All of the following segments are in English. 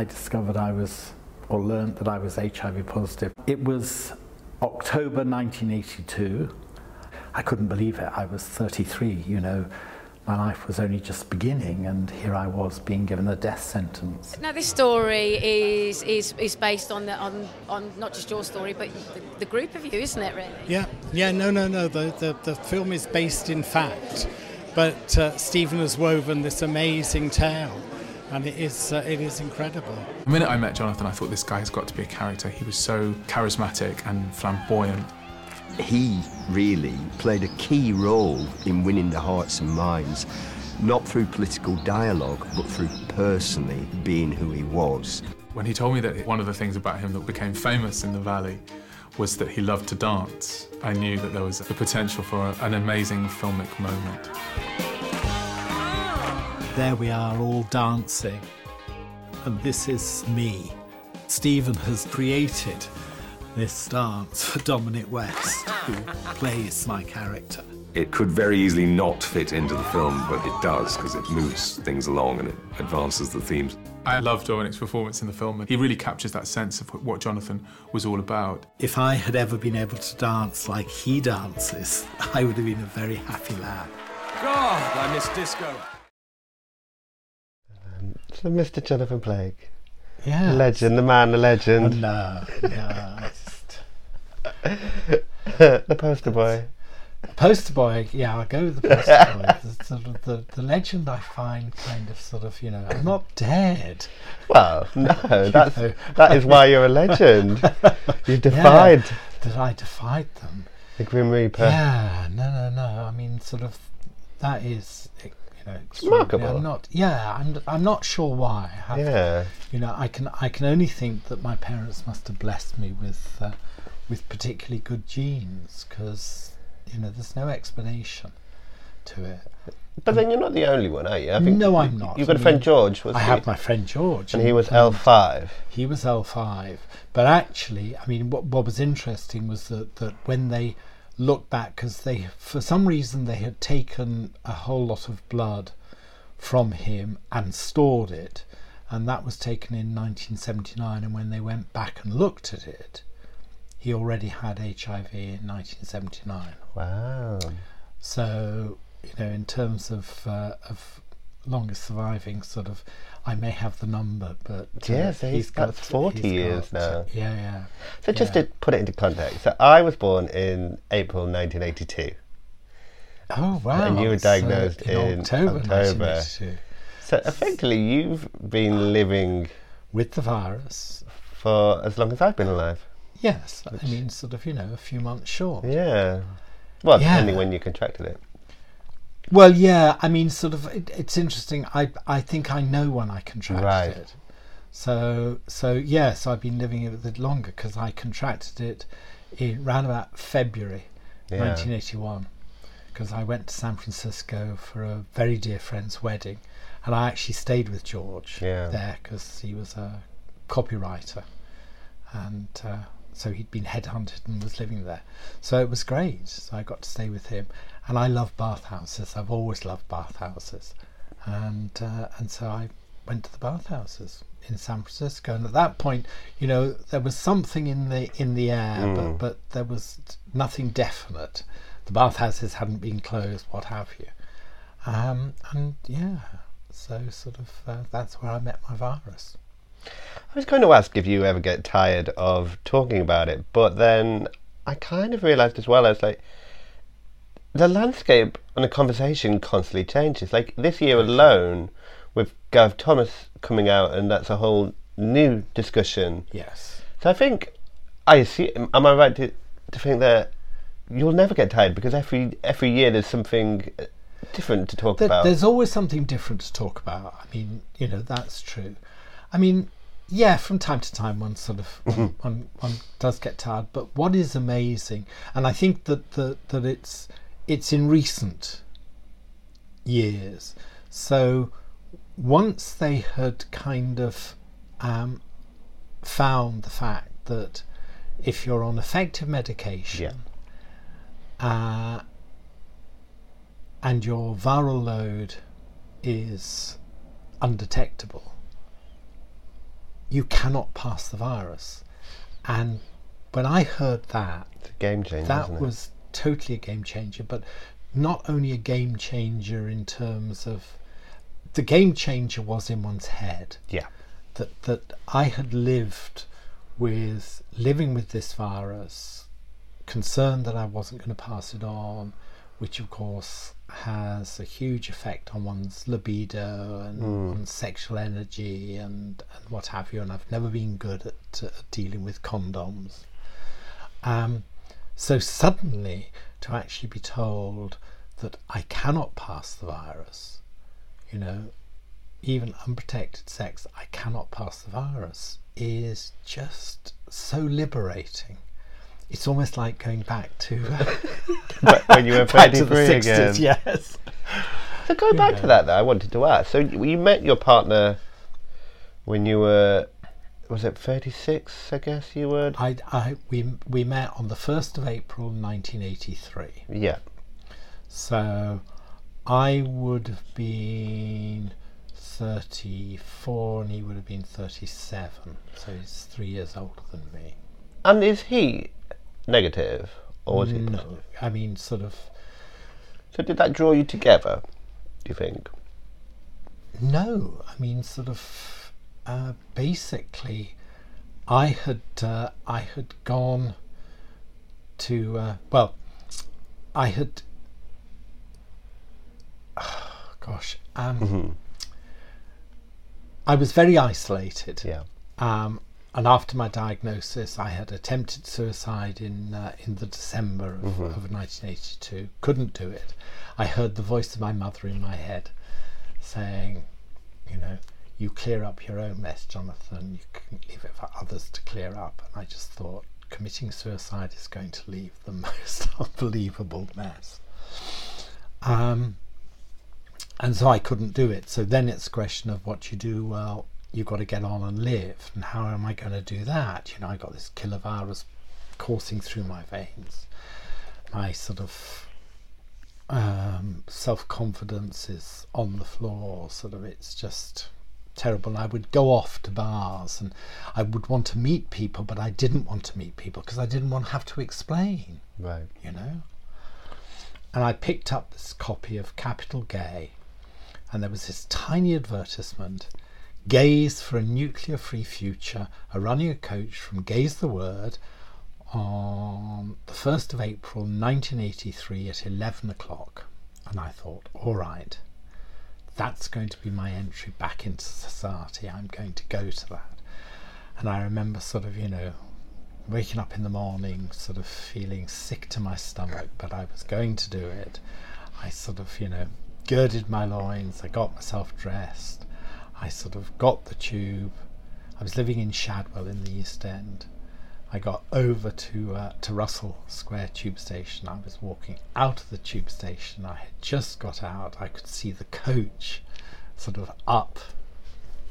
I discovered I was, or learned that I was HIV positive. It was October 1982. I couldn't believe it. I was 33, you know. My life was only just beginning, and here I was being given a death sentence. Now, this story is is, is based on the, on on not just your story, but the, the group of you, isn't it? Really? Yeah, yeah, no, no, no. The the, the film is based in fact, but uh, Stephen has woven this amazing tale, and it is uh, it is incredible. The minute I met Jonathan, I thought this guy has got to be a character. He was so charismatic and flamboyant. He really played a key role in winning the hearts and minds, not through political dialogue, but through personally being who he was. When he told me that one of the things about him that became famous in the Valley was that he loved to dance, I knew that there was the potential for an amazing filmic moment. There we are, all dancing. And this is me. Stephen has created this dance for Dominic West, who plays my character. It could very easily not fit into the film, but it does because it moves things along and it advances the themes. I love Dominic's performance in the film, and he really captures that sense of what Jonathan was all about. If I had ever been able to dance like he dances, I would have been a very happy lad. God, I miss disco. So Mr. Jonathan Blake. Yeah. The legend, the man, the legend. no, no. Just... the poster boy. The poster boy, yeah, I'll go with the poster boy. The, sort of the, the legend I find kind of sort of, you know, I'm not dead. Well, no, that's know. that is why you're a legend. You defied Yeah, that I defied them. the Grim Reaper. Yeah, no, no, no. I mean, sort of, that is, you know, extraordinary. remarkable. I'm not, yeah, I'm, I'm not sure why. I have- Yeah. You know, I can, I can only think that my parents must have blessed me with, uh, with particularly good genes, because, you know, there's no explanation to it. But then you're not the only one, are you? I think No, I'm not. You've got a friend George. I have my friend George, and he was L5. He was L5. But actually, I mean, what, what was interesting was that, that when they looked back, because they, for some reason, they had taken a whole lot of blood from him and stored it. And that was taken in 1979. And when they went back and looked at it, he already had HIV in 1979. Wow. So, you know, in terms of uh, of longest surviving, sort of, I may have the number, but uh, Yeah, so he's- that's 40 he's years now. Yeah, yeah. So just Yeah. to put it into context, so I was born in April 1982. Oh wow! And you were so diagnosed in October, October. So effectively, you've been living with the virus for as long as I've been alive. Yes, I mean, sort of, you know, a few months short. Yeah. Well, Yeah. depending when you contracted it. Well, yeah, I mean, sort of, it, it's interesting. I I think I know when I contracted Right. it. So so yes, I've been living it longer because I contracted it in round about February, Yeah. 1981, because I went to San Francisco for a very dear friend's wedding, and I actually stayed with George Yeah. there because he was a copywriter, and uh, so he'd been headhunted and was living there. So it was great. So I got to stay with him, and I love bathhouses. I've always loved bathhouses, and uh, and so I went to the bathhouses in San Francisco. And at that point, you know, there was something in the in the air, Mm. but but there was nothing definite. The bathhouses hadn't been closed, what have you. Um, and yeah, so sort of uh, that's where I met my virus. I was going to ask if you ever get tired of talking about it, but then I kind of realised as well as like the landscape and the conversation constantly changes. Like this year alone, with Gav Thomas coming out, and that's a whole new discussion. Yes. So I think I see. am I right to, to think that you'll never get tired because every every year there's something uh, different to talk There- about. There's always something different to talk about. I mean, you know, that's true. I mean, yeah, from time to time one sort of one, one, one does get tired. But what is amazing, and I think that the, that it's it's in recent years. So once they had kind of um, found the fact that if you're on effective medication, uh, and your viral load is undetectable, you cannot pass the virus. And when I heard that, It's a game changer, that isn't it? was totally a game changer. But not only a game changer in terms of the game changer was in one's head yeah. that that I had lived with living with this virus, concerned that I wasn't going to pass it on, which of course has a huge effect on one's libido and on sexual energy and, and what have you. And I've never been good at uh, dealing with condoms. Um, so suddenly to actually be told that I cannot pass the virus, you know, even unprotected sex, I cannot pass the virus, is just so liberating. It's almost like going back to when you were back to the 33 again. yes. So go back to that, though, I wanted to ask. So you met your partner when you were, was it 36? I guess you were. I, I, we, we met on the 1st of April 1983. Yeah. So I would have been 34 and he would have been 37. So he's three years older than me. And is he negative, or was he? No, I mean, sort of, So did that draw you together? Do you think? no, I mean, sort of, uh, basically, I had, uh, I had gone to, uh, well, I had, gosh, um, I was very isolated. Yeah. Um, and after my diagnosis, I had attempted suicide in uh, in the December of, of 1982. Couldn't do it. I heard the voice of my mother in my head saying, "You know, you clear up your own mess, Jonathan. You can leave it for others to clear up." And I just thought, committing suicide is going to leave the most unbelievable mess. Um, and so I couldn't do it. So then it's a question of what you do. Well, you've got to get on and live, and how am I going to do that? You know, I got this killer virus coursing through my veins. My sort of um, self confidence is on the floor. Sort of, it's just terrible. I would go off to bars, and I would want to meet people, but I didn't want to meet people because I didn't want to have to explain Right. you know. And I picked up this copy of Capital Gay, and there was this tiny advertisement Gays for a Nuclear Free Future are running a coach from Gay's the Word on the 1st of April 1983 at 11 o'clock. And I thought, all right, that's going to be my entry back into society. I'm going to go to that. And I remember sort of, you know, waking up in the morning, sort of feeling sick to my stomach, but I was going to do it. I sort of, you know, girded my loins, I got myself dressed, I sort of got the tube. I was living in Shadwell in the East End. I got over to uh, to Russell Square tube station. I was walking out of the tube station. I had just got out. I could see the coach sort of up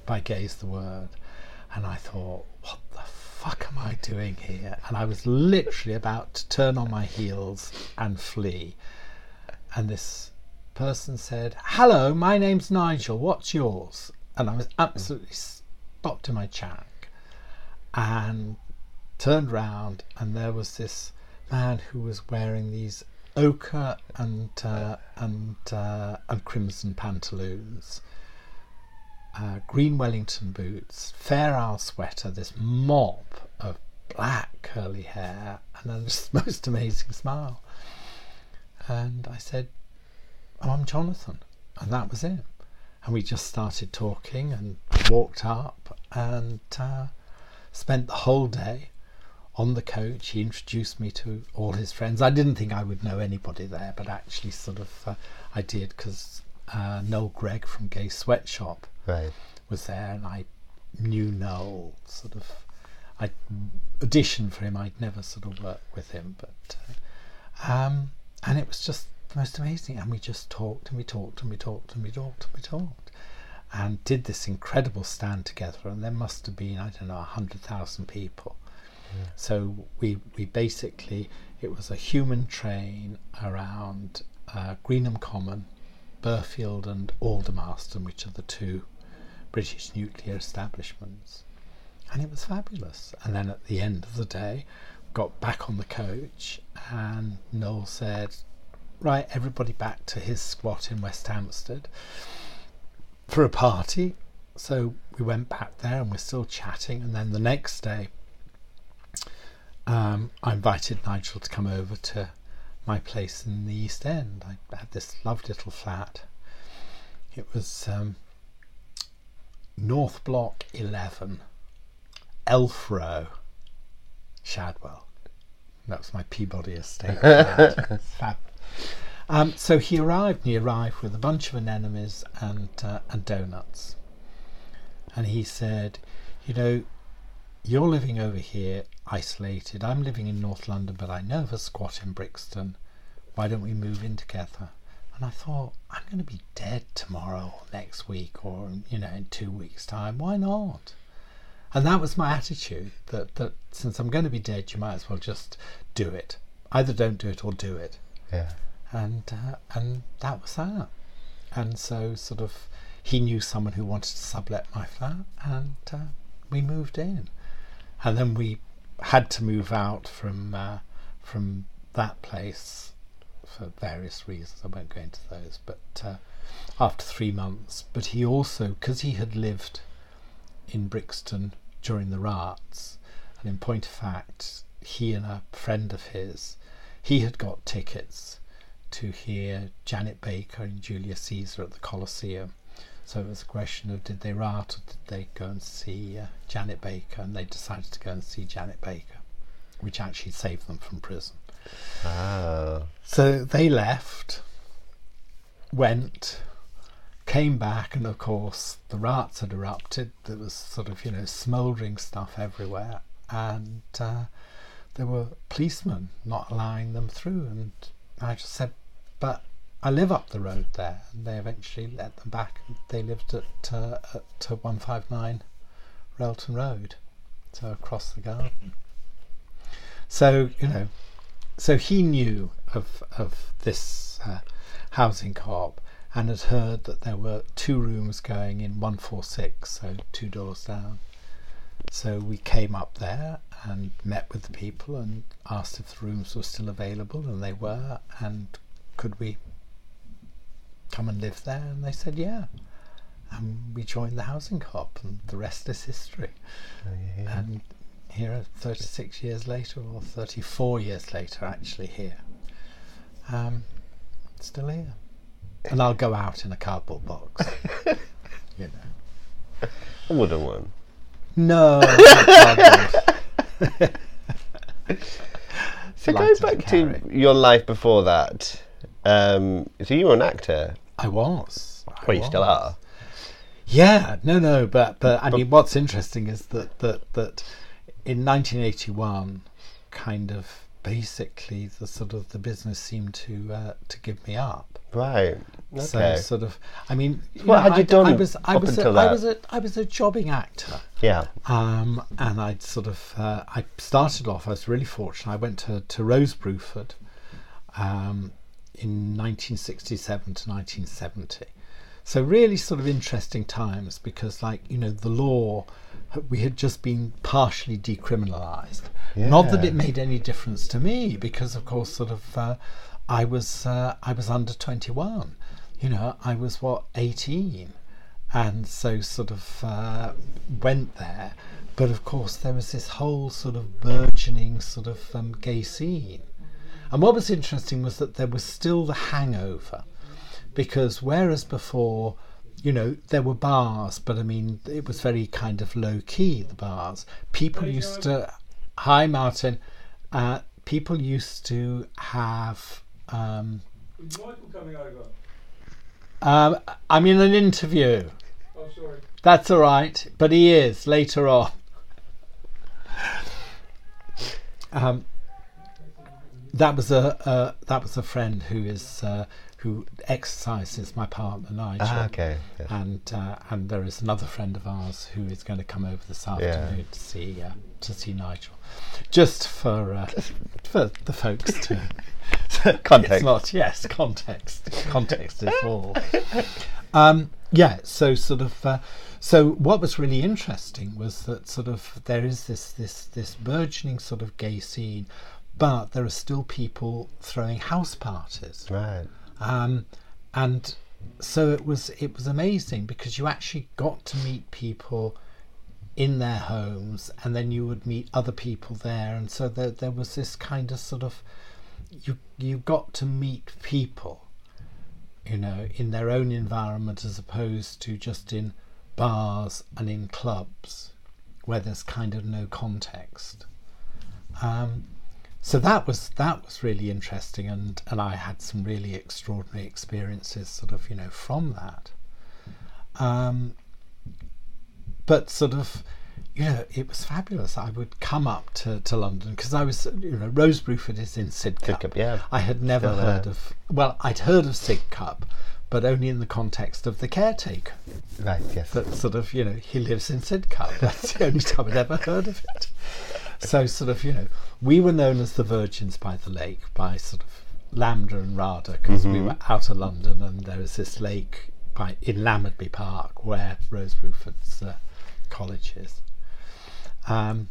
by Gay's the Word. And I thought, what the fuck am I doing here? And I was literally about to turn on my heels and flee. And this person said, Hello, my name's Nigel. What's yours? And I was absolutely stopped in my track and turned round, and there was this man who was wearing these ochre and uh, and uh, and crimson pantaloons, uh, green Wellington boots, Fair Isle sweater, this mop of black curly hair, and this most amazing smile. And I said, "Oh, I'm Jonathan," and that was it. And we just started talking and walked up and uh, spent the whole day on the coach. He introduced me to all his friends. I didn't think I would know anybody there, but actually, sort of, uh, I did because uh, Noel Greig from Gay Sweatshop Right. was there, and I knew Noel. Sort of, I auditioned for him. I'd never sort of worked with him, but uh, um, and it was just the most amazing. And we just talked and we talked and we talked and we talked and we talked, and did this incredible stand together. And there must have been I don't know a hundred thousand people. So we we basically it was a human train around uh, Greenham Common, Burghfield and Aldermaston, which are the two British nuclear establishments. and it was fabulous. And then at the end of the day, got back on the coach, and Noel said, "Right, everybody back to his squat in West Hampstead for a party." So we went back there, and we're still chatting. And then the next day, um, I invited Nigel to come over to my place in the East End. I had this lovely little flat. It was um, North Block 11, Elf Row, Shadwell. That was my Peabody estate. flat. Fab. Um, so he arrived, and he arrived with a bunch of anemones and, uh, and donuts. And he said, You know, you're living over here isolated. I'm living in North London, but I know of a squat in Brixton. Why don't we move in together? And I thought, I'm going to be dead tomorrow or next week or, you know, in two weeks' time. Why not? And that was my attitude that, that since I'm going to be dead, you might as well just do it. Either don't do it or do it. Yeah. And, uh, and that was that. And so, sort of, he knew someone who wanted to sublet my flat, and uh, we moved in. And then we had to move out from uh, from that place for various reasons. I won't go into those. But uh, after three months, but he also because he had lived in Brixton during the riots, and in point of fact, he and a friend of his, he had got tickets to hear Janet Baker and Julius Caesar at the Coliseum. So it was a question of did they rat or did they go and see uh, Janet Baker? And they decided to go and see Janet Baker, which actually saved them from prison. Oh. So they left, went, came back, and of course the rats had erupted. There was sort of, you know, smouldering stuff everywhere. And uh, there were policemen not allowing them through. And I just said, but I live up the road there. And they eventually let them back. They lived at, uh, at 159 Railton Road, so across the garden. So, you know, so he knew of of this uh, housing co-op and had heard that there were two rooms going in 146, so two doors down. So we came up there and met with the people and asked if the rooms were still available, and they were. And could we come and live there? And they said, yeah. And we joined the housing co-op, and the rest is history. And here, 36 years later, or 34 years later, actually here, um, still here. And I'll go out in a cardboard box. you know. A wooden one. No. not cardboard. So Lighter going back to your life before that, um, so you were an actor. I was. I Well, you still are. Yeah, no, no, but but I mean, what's interesting is that that that in 1981, kind of basically the sort of the business seemed to uh, to give me up. Right. Okay. So sort of, I mean, what know, had you I, done I was I up was a, until I was a I was a jobbing actor. yeah. Um, and I'd sort of, uh, I started off, I was really fortunate. I went to, to Rose Bruford um, in 1967 to 1970. So, really sort of interesting times because, like, you know, the law, we had just been partially decriminalised. Not that it made any difference to me because, of course, sort of, uh, I was uh, I was under 21. You know, I was what 18 and so sort of uh, went there. But of course, there was this whole sort of burgeoning sort of um, gay scene. And what was interesting was that there was still the hangover, because whereas before, you know, there were bars, but I mean, it was very kind of low key, the bars. People used to, hi Martin, uh, people used to have. Um, Is Michael coming over? um, I'm in an interview. Oh, sorry. That's all right, but he is later on. Um, that was a uh, that was a friend who is uh, who exercises my partner Nigel. Ah, okay. yes. And uh, and there is another friend of ours who is going to come over this afternoon to see uh, to see Nigel, just for uh, for the folks to Context. It's not yes context. Context is all. Um, yeah so sort of uh, so what was really interesting was that sort of there is this this this burgeoning sort of gay scene but there are still people throwing house parties. Right. um, and so it was it was amazing because you actually got to meet people in their homes and then you would meet other people there. And so there, there was this kind of sort of you you got to meet people you know in their own environment as opposed to just in bars and in clubs where there's kind of no context. Um, so that was that was really interesting and and I had some really extraordinary experiences sort of you know from that um, but sort of you know it was fabulous I would come up to, to London because I was you know Rose Bruford is in Sidcup Sidcup, yeah. I had never Still heard there. of well I'd heard of Sidcup but only in the context of the caretaker Right, yes. that sort of you know he lives in Sidcup. That's the only time I'd ever heard of it. So sort of you know we were known as the Virgins by the Lake by sort of LAMDA and Rada because we were out of London and there was this lake by in Lamorbey Park where Rose Bruford's uh, college is. Um,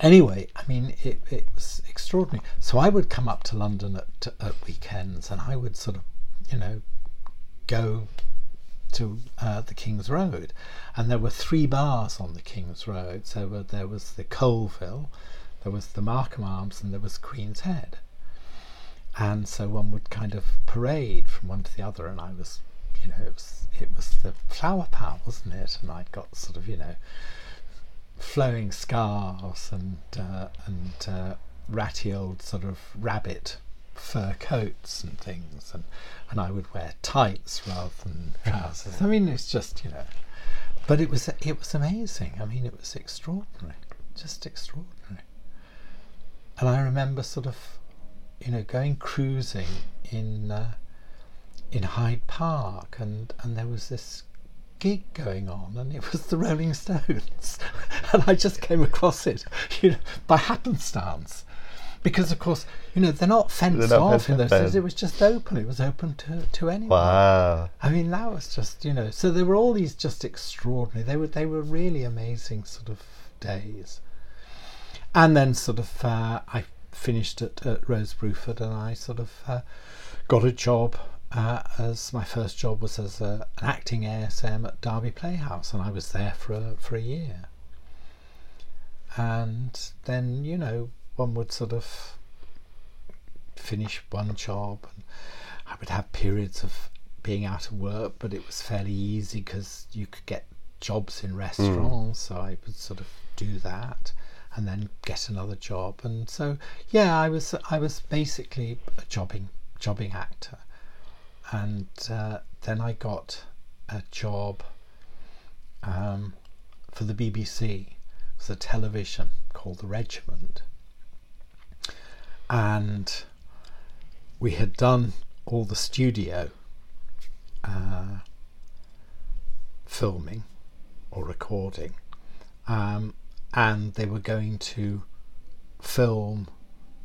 anyway, I mean, it, it was extraordinary. So I would come up to London at, at weekends and I would sort of, you know, go to uh, the King's Road, and there were three bars on the King's Road. So uh, there was the Colville, there was the Markham Arms, and there was Queen's Head. And so one would kind of parade from one to the other, and I was, you know, it was it was the flower power, wasn't it? And I'd got sort of, you know, flowing scarves and uh, and uh, ratty old sort of rabbit fur coats and things, and and I would wear tights rather than trousers. I mean, it's just you know, but it was it was amazing. I mean, it was extraordinary, just extraordinary. And I remember sort of, you know, going cruising in uh, in Hyde Park, and and there was this gig going on, and it was the Rolling Stones, and I just came across it, you know, by happenstance. Because of course, you know, they're not fenced They're not off in those days. It was just open. It was open to, to anyone. Wow. I mean, that was just you know. So there were all these just extraordinary. They were they were really amazing sort of days. And then sort of uh, I finished at, at Rose Bruford, and I sort of uh, got a job. Uh, as my first job was as a, an acting ASM at Derby Playhouse, and I was there for a, for a year. And then you know one would sort of finish one job and I would have periods of being out of work, but it was fairly easy because you could get jobs in restaurants, so I would sort of do that and then get another job. And so, yeah, I was I was basically a jobbing jobbing actor, and uh, then I got a job um, for the BBC. It was a television called The Regiment, and we had done all the studio uh, filming or recording, um, and they were going to film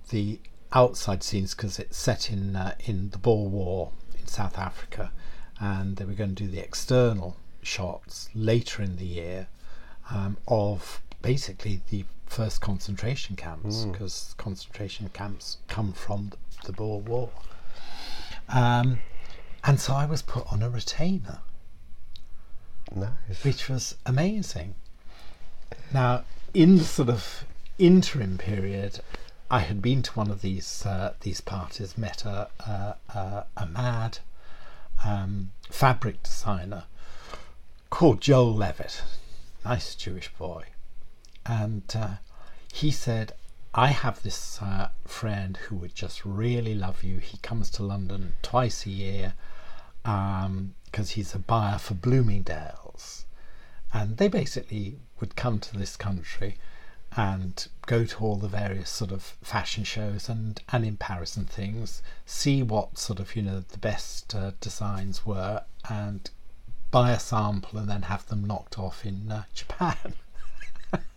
the outside scenes because it's set in uh, in the Boer War in South Africa, and they were going to do the external shots later in the year um, of basically the first concentration camps because concentration camps come from the, the Boer War. Um, and so I was put on a retainer, Nice. which was amazing. Now, in the sort of interim period, I had been to one of these uh, these parties, met a a, a, a mad um, fabric designer called Joel Levitt, nice Jewish boy, and uh, he said, "I have this uh, friend who would just really love you. He comes to London twice a year because he's a buyer for Bloomingdale's, and they basically would come to this country." and go to all the various sort of fashion shows and and in Paris and things, see what sort of you know the best uh, designs were, and buy a sample and then have them knocked off in uh, Japan.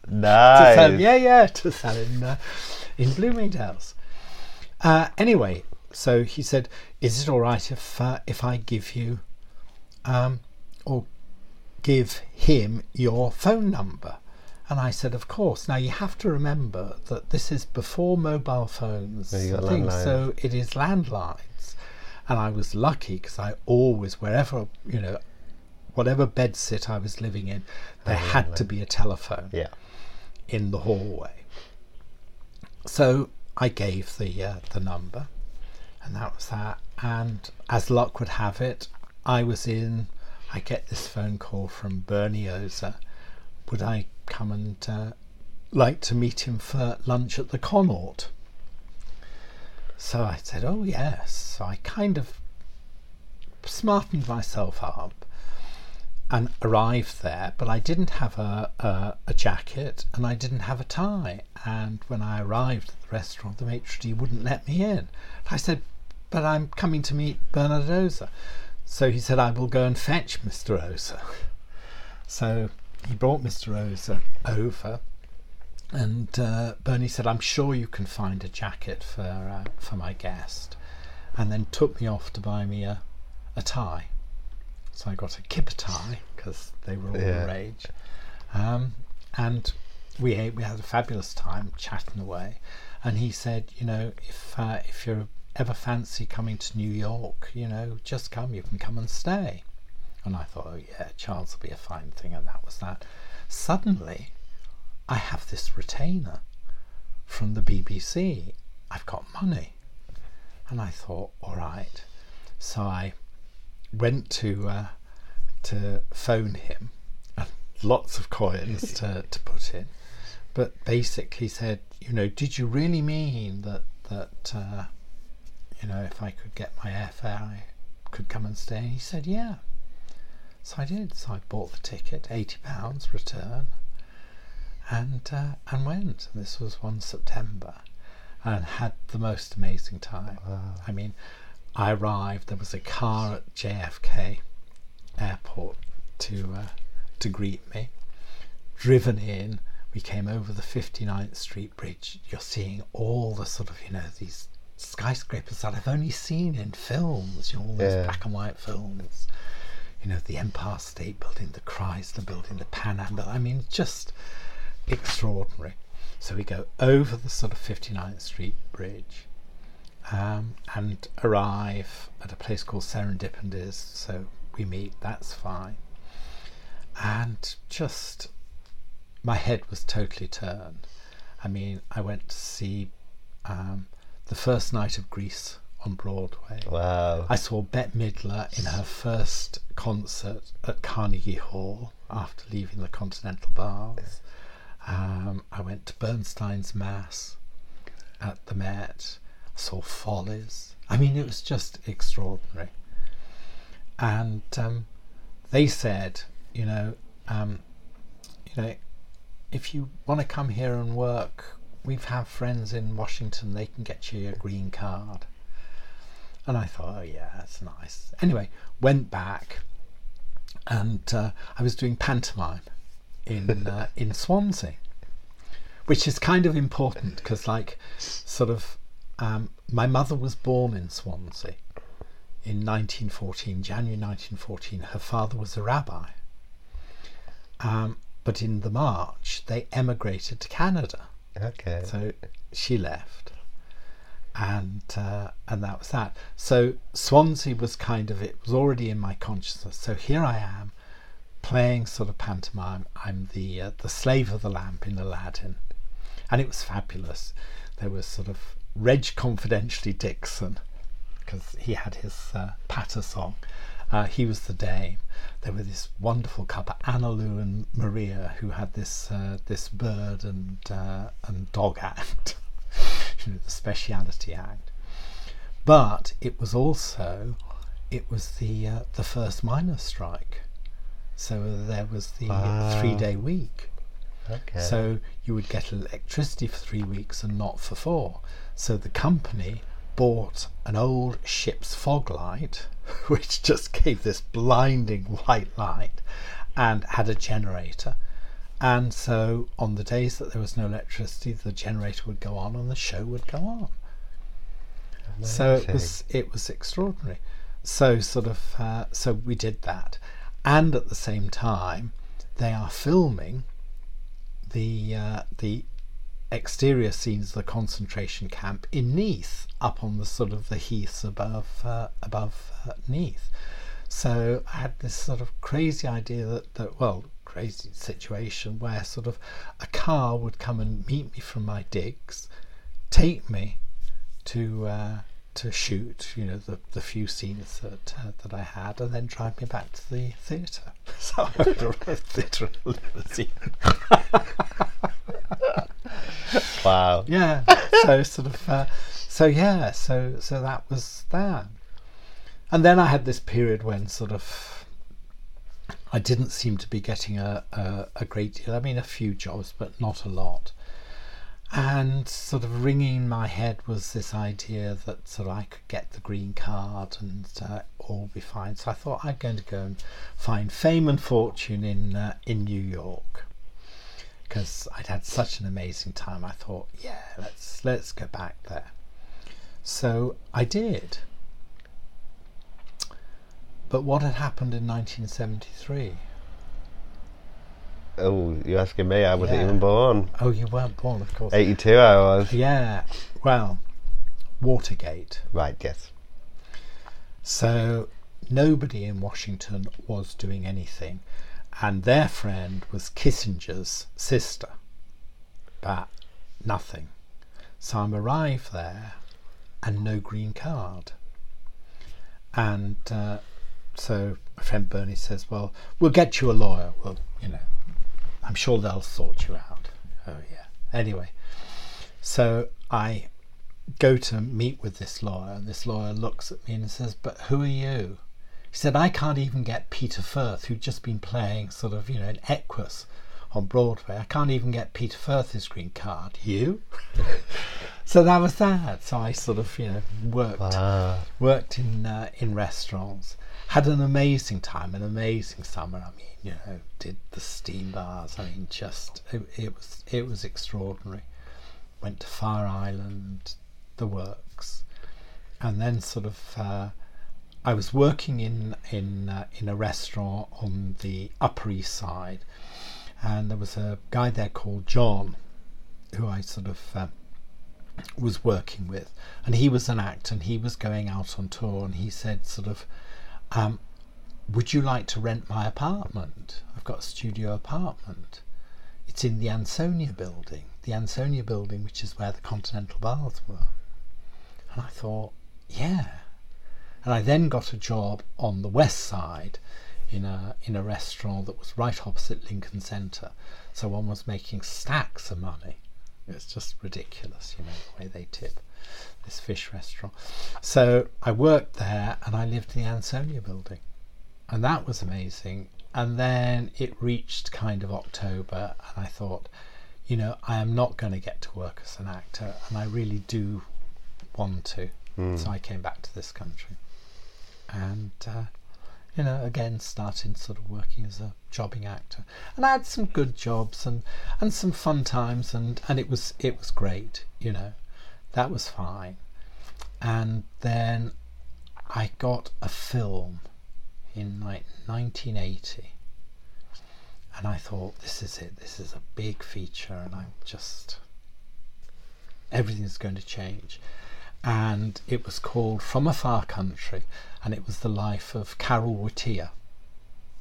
to sell, Nice. yeah, yeah, to sell in uh, in Bloomingdale's. Uh, anyway, so he said, "Is it all right if uh, if I give you um, or give him your phone number. And I said, Of course. Now you have to remember that this is before mobile phones, Yeah, you got and things, so it is landlines. And I was lucky because I always, wherever, you know, whatever bed sit I was living in, there had to be a telephone Yeah. In the hallway. So I gave the uh, the number, and that was that. And as luck would have it, I was in. I get this phone call from Bernie Ozer. Would I come and uh, like to meet him for lunch at the Connaught? So I said, "Oh yes." So I kind of smartened myself up and arrived there, but I didn't have a, a, a jacket and I didn't have a tie. And when I arrived at the restaurant, the maitre d' wouldn't let me in. I said, But I'm coming to meet Bernard Ozer. So he said, I will go and fetch Mr. Ozer. So he brought Mr. Ozer over. And uh, Bernie said, I'm sure you can find a jacket for, uh, for my guest. And then took me off to buy me a, a tie. So I got a kipper tie because they were all Yeah. the rage. Um, and we ate, we had a fabulous time chatting away. And he said, you know, if uh, if you're ever fancy coming to New York, you know, just come. You can come and stay. And I thought, oh yeah, Charles will be a fine thing, and that was that. Suddenly, I have this retainer from the BBC. I've got money, and I thought, all right. So I went to uh, to phone him, and lots of coins to, to put in, but basically said, you know, did you really mean that that uh, you know if I could get my airfare, I could come and stay? And he said, yeah. So I did. So I bought the ticket, eighty pounds return, and uh, and went. And this was one September, and had the most amazing time. I mean, I arrived. There was a car at JFK Airport to uh, to greet me. Driven in, we came over the 59th Street Bridge. You're seeing all the sort of you know these skyscrapers that I've only seen in films. You know, all those Yeah. black and white films. You know, the Empire State Building, the Chrysler Building, the Pan Am. Building. I mean, just extraordinary. So we go over the sort of 59th Street Bridge um, and arrive at a place called Serendipitous. So we meet, that's fine. And just my head was totally turned. I mean, I went to see um, the first night of Grease on Broadway. Wow. I saw Bette Midler in her first concert at Carnegie Hall after leaving the Continental Baths. Um, I went to Bernstein's Mass at the Met. Saw Follies. I mean, it was just extraordinary. And um, they said, you know, um, you know, if you want to come here and work, we have have friends in Washington. They can get you a green card. And I thought, oh yeah, that's nice. Anyway, went back, and uh, I was doing pantomime in uh, in Swansea, which is kind of important because, like, sort of, um, my mother was born in Swansea in 1914, January 1914. Her father was a rabbi, um, but in the March they emigrated to Canada. Okay. So she left, and uh, and that was that. So Swansea was kind of it was already in my consciousness. So here I am, playing sort of pantomime. I'm the uh, the slave of the lamp in Aladdin, and it was fabulous. There was sort of Reg Confidentially Dixon, because he had his uh, patter song. Uh, he was the dame. There were this wonderful couple, Anna Lou and Maria, who had this uh, this bird and uh, and dog act, you know, the speciality act. But it was also it was the uh, the first miners' strike, so there was the Wow. three day week. Okay. So you would get electricity for three weeks and not for four. So the company bought an old ship's fog light, which just gave this blinding white light, and had a generator. And so on the days that there was no electricity, the generator would go on and the show would go on. So it was it was extraordinary. So sort of uh, so we did that, and at the same time, they are filming the uh, the exterior scenes of the concentration camp in Neath, up on the sort of the heaths above uh, above uh, Neath. So I had this sort of crazy idea that, that well, crazy situation where sort of a car would come and meet me from my digs, take me to uh, to shoot, you know, the, the few scenes that uh, that I had, and then drive me back to the theatre. So I would arrive theatre limousine. Wow. yeah. So sort of, uh, so yeah. So so that was that. And then I had this period when sort of I didn't seem to be getting a, a, a great deal. I mean, a few jobs, but not a lot. And sort of ringing in my head was this idea that sort of I could get the green card and uh, all be fine. So I thought I'm going to go and find fame and fortune in uh, in New York because I'd had such an amazing time. I thought, yeah, let's let's go back there. So I did. But what had happened in 1973? Oh, you're asking me? I wasn't Yeah. even born. Oh, you weren't born, of course. 82 I was. Yeah. Well, Watergate. Right, yes. So nobody in Washington was doing anything, and their friend was Kissinger's sister, but nothing. So I'm arrived there, and no green card. And uh, so my friend Bernie says, "Well, we'll get you a lawyer. Well, you know, I'm sure they'll sort you out." Oh yeah. Anyway, so I go to meet with this lawyer, and this lawyer looks at me and says, But who are you? He said, I can't even get Peter Firth, who'd just been playing sort of, you know, in Equus on Broadway. I can't even get Peter Firth's green card. You? so that was that. So I sort of, you know, worked Wow. worked in uh, in restaurants, had an amazing time, an amazing summer. I mean, you know, did the steam bars. I mean, just it, it was it was extraordinary. Went to Fire Island, the works, and then sort of uh, I was working in in uh, in a restaurant on the Upper East Side, and there was a guy there called John, who I sort of. Uh, was working with, and he was an actor, and he was going out on tour, and he said, sort of, um, "Would you like to rent my apartment? I've got a studio apartment. It's in the Ansonia building, the Ansonia building, which is where the Continental Baths were." And I thought, yeah. And I then got a job on the west side in a in a restaurant that was right opposite Lincoln Center. So one was making stacks of money. It's just ridiculous, you know, the way they tip this fish restaurant. So I worked there and I lived in the Ansonia building. And that was amazing. And then it reached kind of October and I thought, you know, I am not going to get to work as an actor and I really do want to. So I came back to this country. And uh, you know, again started sort of working as a jobbing actor. And I had some good jobs and, and some fun times and, and it was it was great, you know. That was fine. And then I got a film in like 1980 and I thought this is it. This is a big feature and I'm just everything's going to change. And it was called From a Far Country and it was the life of Karol Wojtyła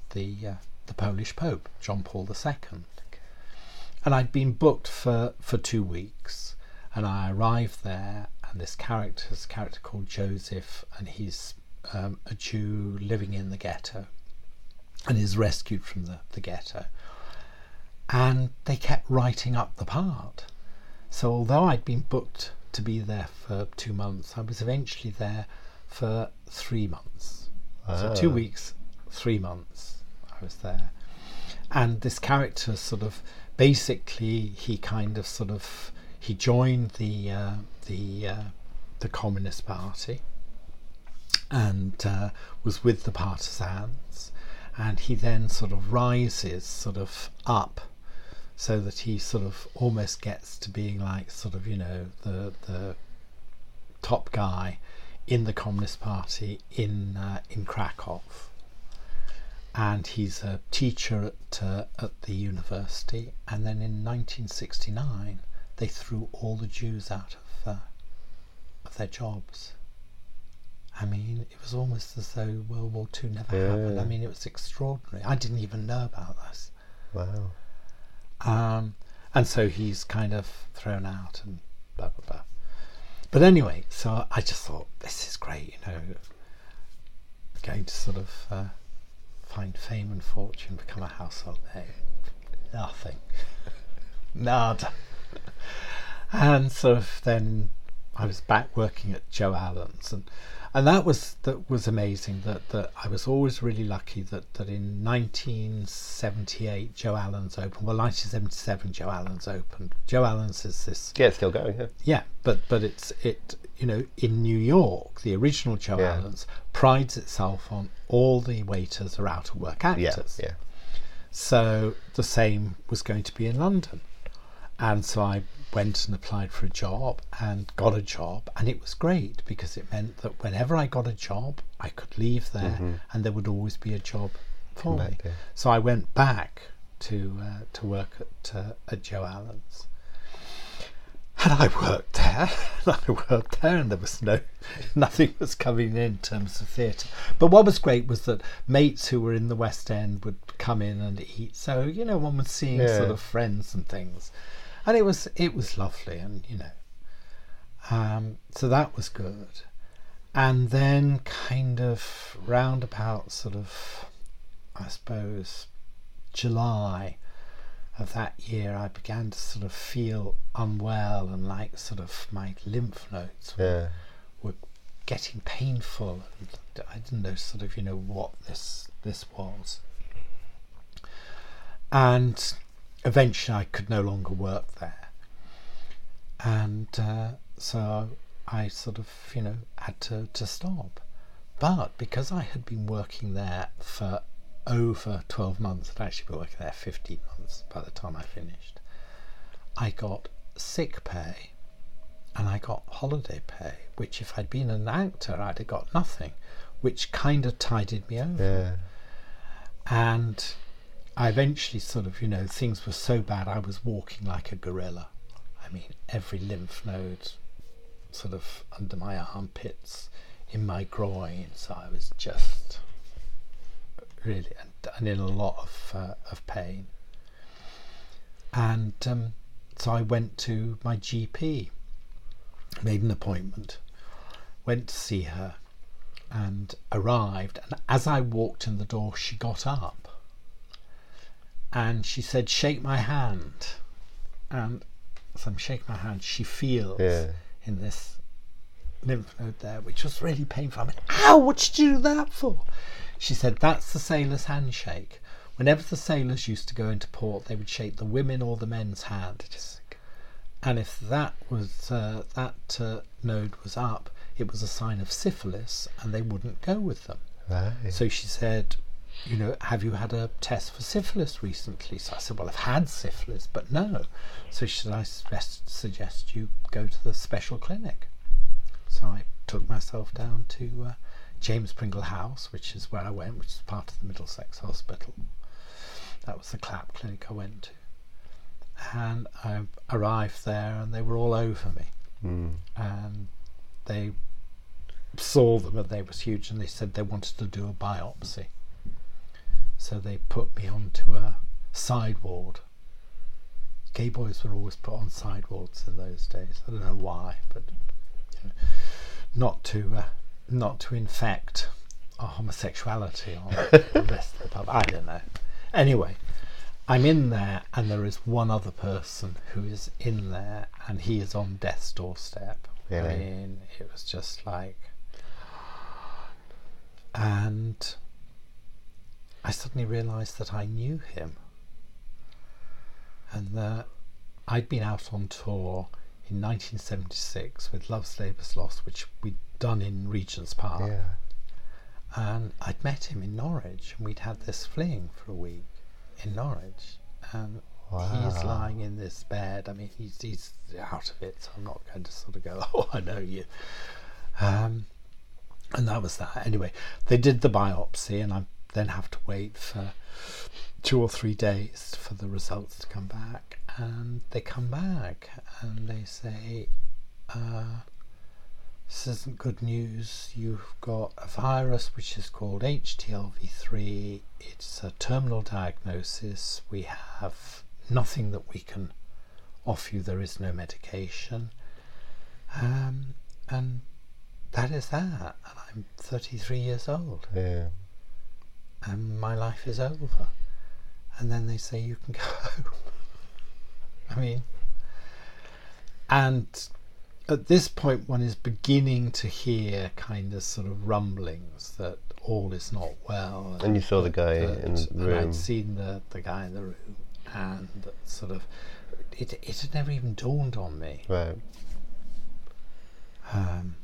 the uh, the Polish Pope John Paul II and I'd been booked for for two weeks and I arrived there and this character is a character called Joseph and he's um, a Jew living in the ghetto and is rescued from the, the ghetto. And they kept writing up the part. So although I'd been booked to be there for two months I was eventually there for three months. So two weeks three months I was there. And this character sort of basically he kind of sort of he joined the uh, the uh, the Communist Party and uh, was with the partisans and he then sort of rises sort of up so that he sort of almost gets to being like sort of you know the the top guy in the Communist Party in uh, in Krakow and he's a teacher at uh, at the university. And then in 1969, they threw all the Jews out of uh, of their jobs. I mean, it was almost as though World War Two never happened. I mean, it was extraordinary. I didn't even know about this. Wow. Um, and so he's kind of thrown out and blah blah blah. But anyway, so I just thought this is great, you know, going to sort of uh, find fame and fortune, become a household name. Nothing, nada. And sort of then I was back working at Joe Allen's, and and that was that was amazing. That that I was always really lucky that that in 1978 Joe Allen's opened. Well, 1977 Joe Allen's opened. Joe Allen's is this Yeah, it's still going. Yeah. yeah, but but it's it you know in New York the original Joe Yeah. Allen's prides itself on all the waiters are out of work actors Yeah. Yeah. So the same was going to be in London. And so I went and applied for a job and got a job. And it was great because it meant that whenever I got a job, I could leave there and there would always be a job for Mm-hmm. Come me. So I went back to uh, to work at, uh, at Joe Allen's. And I worked there. I worked there, and there was no, nothing was coming in in terms of theatre. But what was great was that mates who were in the West End would come in and eat. So you know, one was seeing Yeah. sort of friends and things, and it was it was lovely, and you know, um, so that was good. And then kind of roundabout sort of, I suppose, July of that year, I began to sort of feel unwell and like sort of my lymph nodes were, Yeah. were getting painful. And I didn't know sort of you know what this this was. And eventually, I could no longer work there, and uh, so I sort of you know had to to stop. But because I had been working there for over 12 months, I'd actually been working there 15 months by the time I finished, I got sick pay and I got holiday pay, which if I'd been an actor, I'd have got nothing, which kind of tided me over. Yeah. And I eventually sort of, you know, things were so bad, I was walking like a gorilla. I mean, every lymph node sort of under my armpits, in my groin, so I was just really and, and in a lot of uh, of pain. And um, so I went to my GP, made an appointment, went to see her, and arrived. And as I walked in the door, she got up and she said, "Shake my hand." And as I'm shaking my hand, she feels Yeah. in this lymph node there, which was really painful. I went, "Ow! What did you do that for?" She said, "That's the sailor's handshake." Whenever the sailors used to go into port, they would shake the women or the men's hand. And if that was uh, that uh, node was up, it was a sign of syphilis, and they wouldn't go with them. Right. So she said, you know, have you had a test for syphilis recently? So I said, well, I've had syphilis, but no. So she said, I suggest you go to the special clinic. So I took myself down to uh, James Pringle House, which is where I went, which is part of the Middlesex Hospital. That was the clap clinic I went to. And I arrived there, and they were all over me. Mm. And they saw them and they was huge and they said they wanted to do a biopsy so they put me onto a side ward gay boys were always put on side wards in those days. I don't know why but you know, not to uh, not to infect our homosexuality or the rest of the pub. I don't know. Anyway i'm in there and there is one other person who is in there and he is on death's doorstep. I Really? mean it was just like and I suddenly realised that I knew him, and that I'd been out on tour in 1976 with Love's Labour's Lost, which we'd done in Regent's Park, Yeah. and I'd met him in Norwich, and we'd had this fling for a week in Norwich, and he's lying in this bed. I mean, he's he's out of it, so I'm not going to sort of go, oh, I know you. Um, and that was that. Anyway, they did the biopsy, and I'm then have to wait for two or three days for the results to come back. And they come back and they say, uh, this isn't good news. You've got a virus which is called HTLV3. It's a terminal diagnosis. We have nothing that we can offer you. There is no medication. Um, and that is that. And I'm 33 years old. Yeah. And my life is over. And then they say you can go home. I mean, and at this point, one is beginning to hear kind of sort of rumblings that all is not well. And you saw the guy that- in the and room. I'd seen the, the guy in the room, and sort of it, it had never even dawned on me. Right. Um,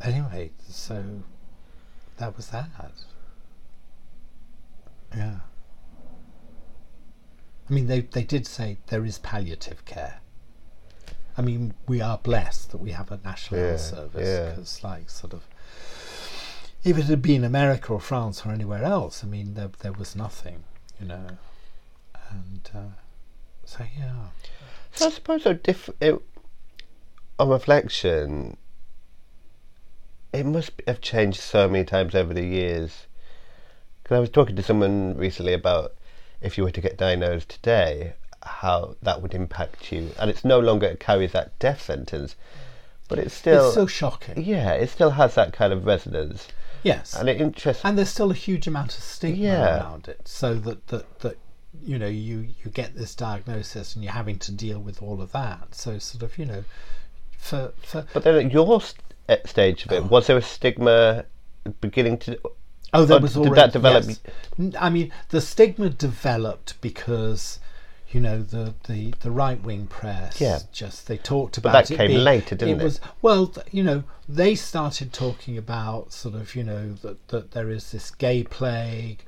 anyway, so that was that. Yeah. I mean, they, they did say there is palliative care. I mean, we are blessed that we have a national Yeah, health service yeah. because, like, sort of, if it had been America or France or anywhere else, I mean, there there was nothing, you know, and uh, so yeah. So I suppose so diff- it, on reflection, it must have changed so many times over the years. Because I was talking to someone recently about if you were to get diagnosed today, how that would impact you, and it's no longer it carries that death sentence, but it's still, it's still shocking. yeah, it still has that kind of resonance, Yes, and it interests. and there's still a huge amount of stigma Yeah. around it so that, that that you know you you get this diagnosis and you're having to deal with all of that so sort of you know for for But then at your st- eh, stage of it, was there a stigma beginning to? Oh that or was did that develop? yes. I mean the stigma developed because you know the the, the right wing press Yeah. just they talked about but that it came being- later, didn't it? it? was well you know they started talking about sort of you know that that there is this gay plague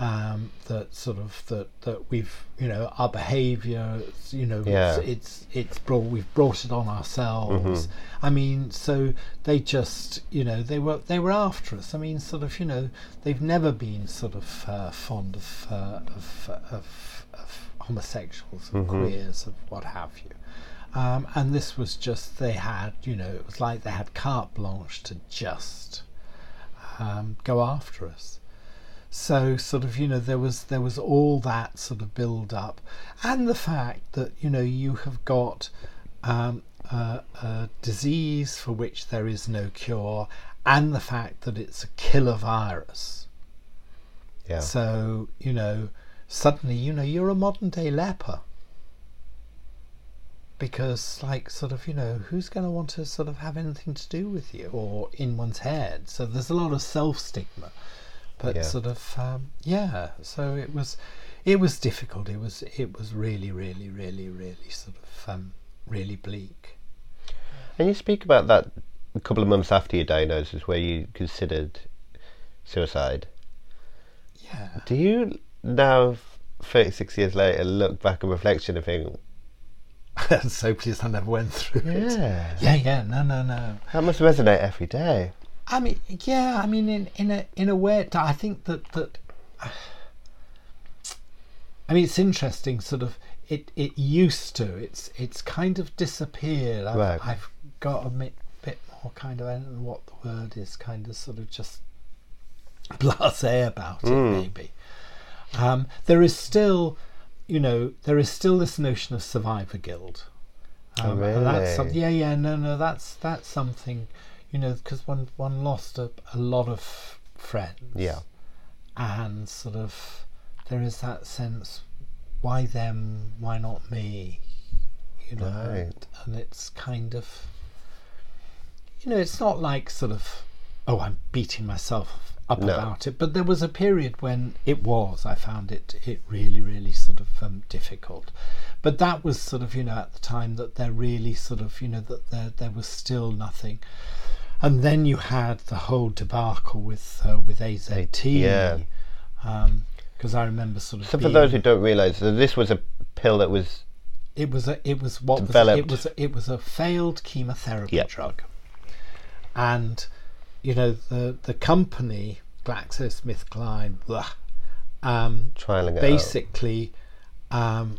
um, that sort of that that we've you know our behaviour you know Yeah. it's, it's it's brought we've brought it on ourselves. Mm-hmm. I mean so they just you know they were they were after us. I mean sort of you know they've never been sort of uh, fond of uh, of, of of homosexuals and queers and what have you. Um, and this was just they had you know it was like they had carte blanche to just um, go after us so sort of you know there was there was all that sort of build up. And the fact that you know you have got um, a, a disease for which there is no cure and the fact that it's a killer virus. Yeah. so you know suddenly you know you're a modern day leper. Because like sort of you know who's going to want to sort of have anything to do with you or in one's head? So there's a lot of self stigma but Yeah. sort of um, yeah so it was it was difficult it was it was really really really really sort of um, really bleak And you speak about that a couple of months after your diagnosis, where you considered suicide. yeah Do you now, thirty six years later, look back and reflection and think, I'm so pleased I never went through it yeah, yeah yeah no no no that must resonate every day. I mean, yeah. I mean, in in a in a way, I think that that. I mean, it's interesting. Sort of, it it used to. It's it's kind of disappeared. I've, Right. I've got a bit, bit more kind of. I don't know what the word is. Kind of, sort of, just blasé about it. Maybe. Um, there is still, you know, there is still this notion of survivor guild. Oh, Um, some, really? yeah, yeah, no, no, that's that's something, you know, because one one lost a, a lot of friends. Yeah. And sort of, there is that sense, why them, why not me? You know, Right. and it's kind of, you know, it's not like sort of, oh, I'm beating myself up No. about it. But there was a period when it was. I found it it really really sort of um, difficult. But that was sort of you know at the time that there really sort of you know that there there was still nothing. And then you had the whole debacle with uh, with AZT. Yeah. Because I remember sort of. So for those who don't realise, so this was a pill that was it was a it was what was it? Developed. it was a, it was a failed chemotherapy Yep. drug, and you know the the company GlaxoSmithKline, blah, um, Trialing basically, um,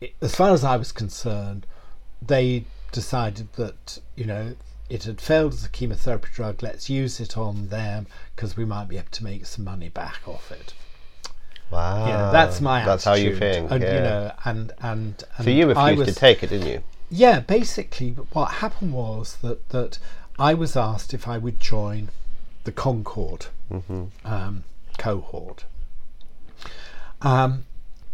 it, as far as I was concerned, they decided that you know it had failed as a chemotherapy drug. Let's use it on them because we might be able to make some money back off it. Wow. Know, that's my That's how you think. And, yeah. You know, and and, and so you I refused was, to take it, didn't you? yeah, basically, what happened was that that I was asked if I would join the Concorde um, cohort, um,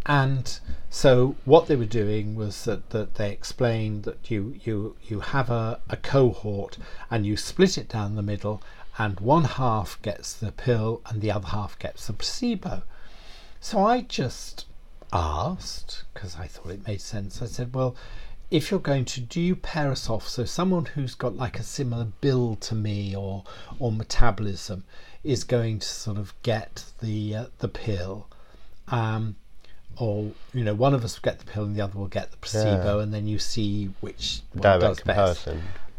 and so what they were doing was that, that they explained that you you you have a, a cohort and you split it down the middle, and one half gets the pill and the other half gets the placebo. So I just asked because I thought it made sense. I said, "Well, if you're going to, do you pair us off? So someone who's got like a similar build to me or or metabolism is going to sort of get the uh, the pill, um, or you know, one of us will get the pill and the other will get the placebo, and then you see which one does best."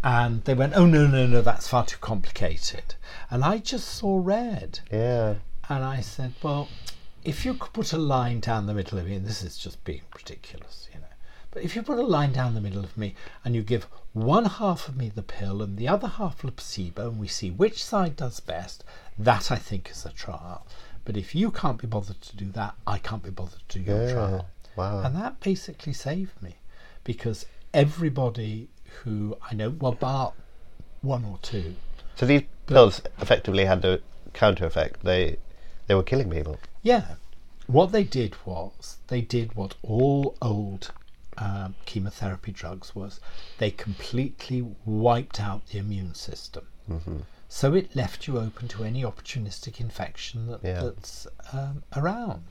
And they went, "Oh no, no, no, that's far too complicated." And I just saw red. Yeah. And I said, well, if you could put a line down the middle of me, and this is just being ridiculous, you know, but if you put a line down the middle of me and you give one half of me the pill and the other half the placebo, and we see which side does best, that I think is a trial. But if you can't be bothered to do that, I can't be bothered to do your Yeah. trial. Wow. And that basically saved me because everybody who I know, well, bar one or two, So these pills effectively had a counter effect. They they were killing people. Yeah. What they did was they did what all old um, chemotherapy drugs was. They completely wiped out the immune system. Mm-hmm. So it left you open to any opportunistic infection that, Yeah. that's um, around.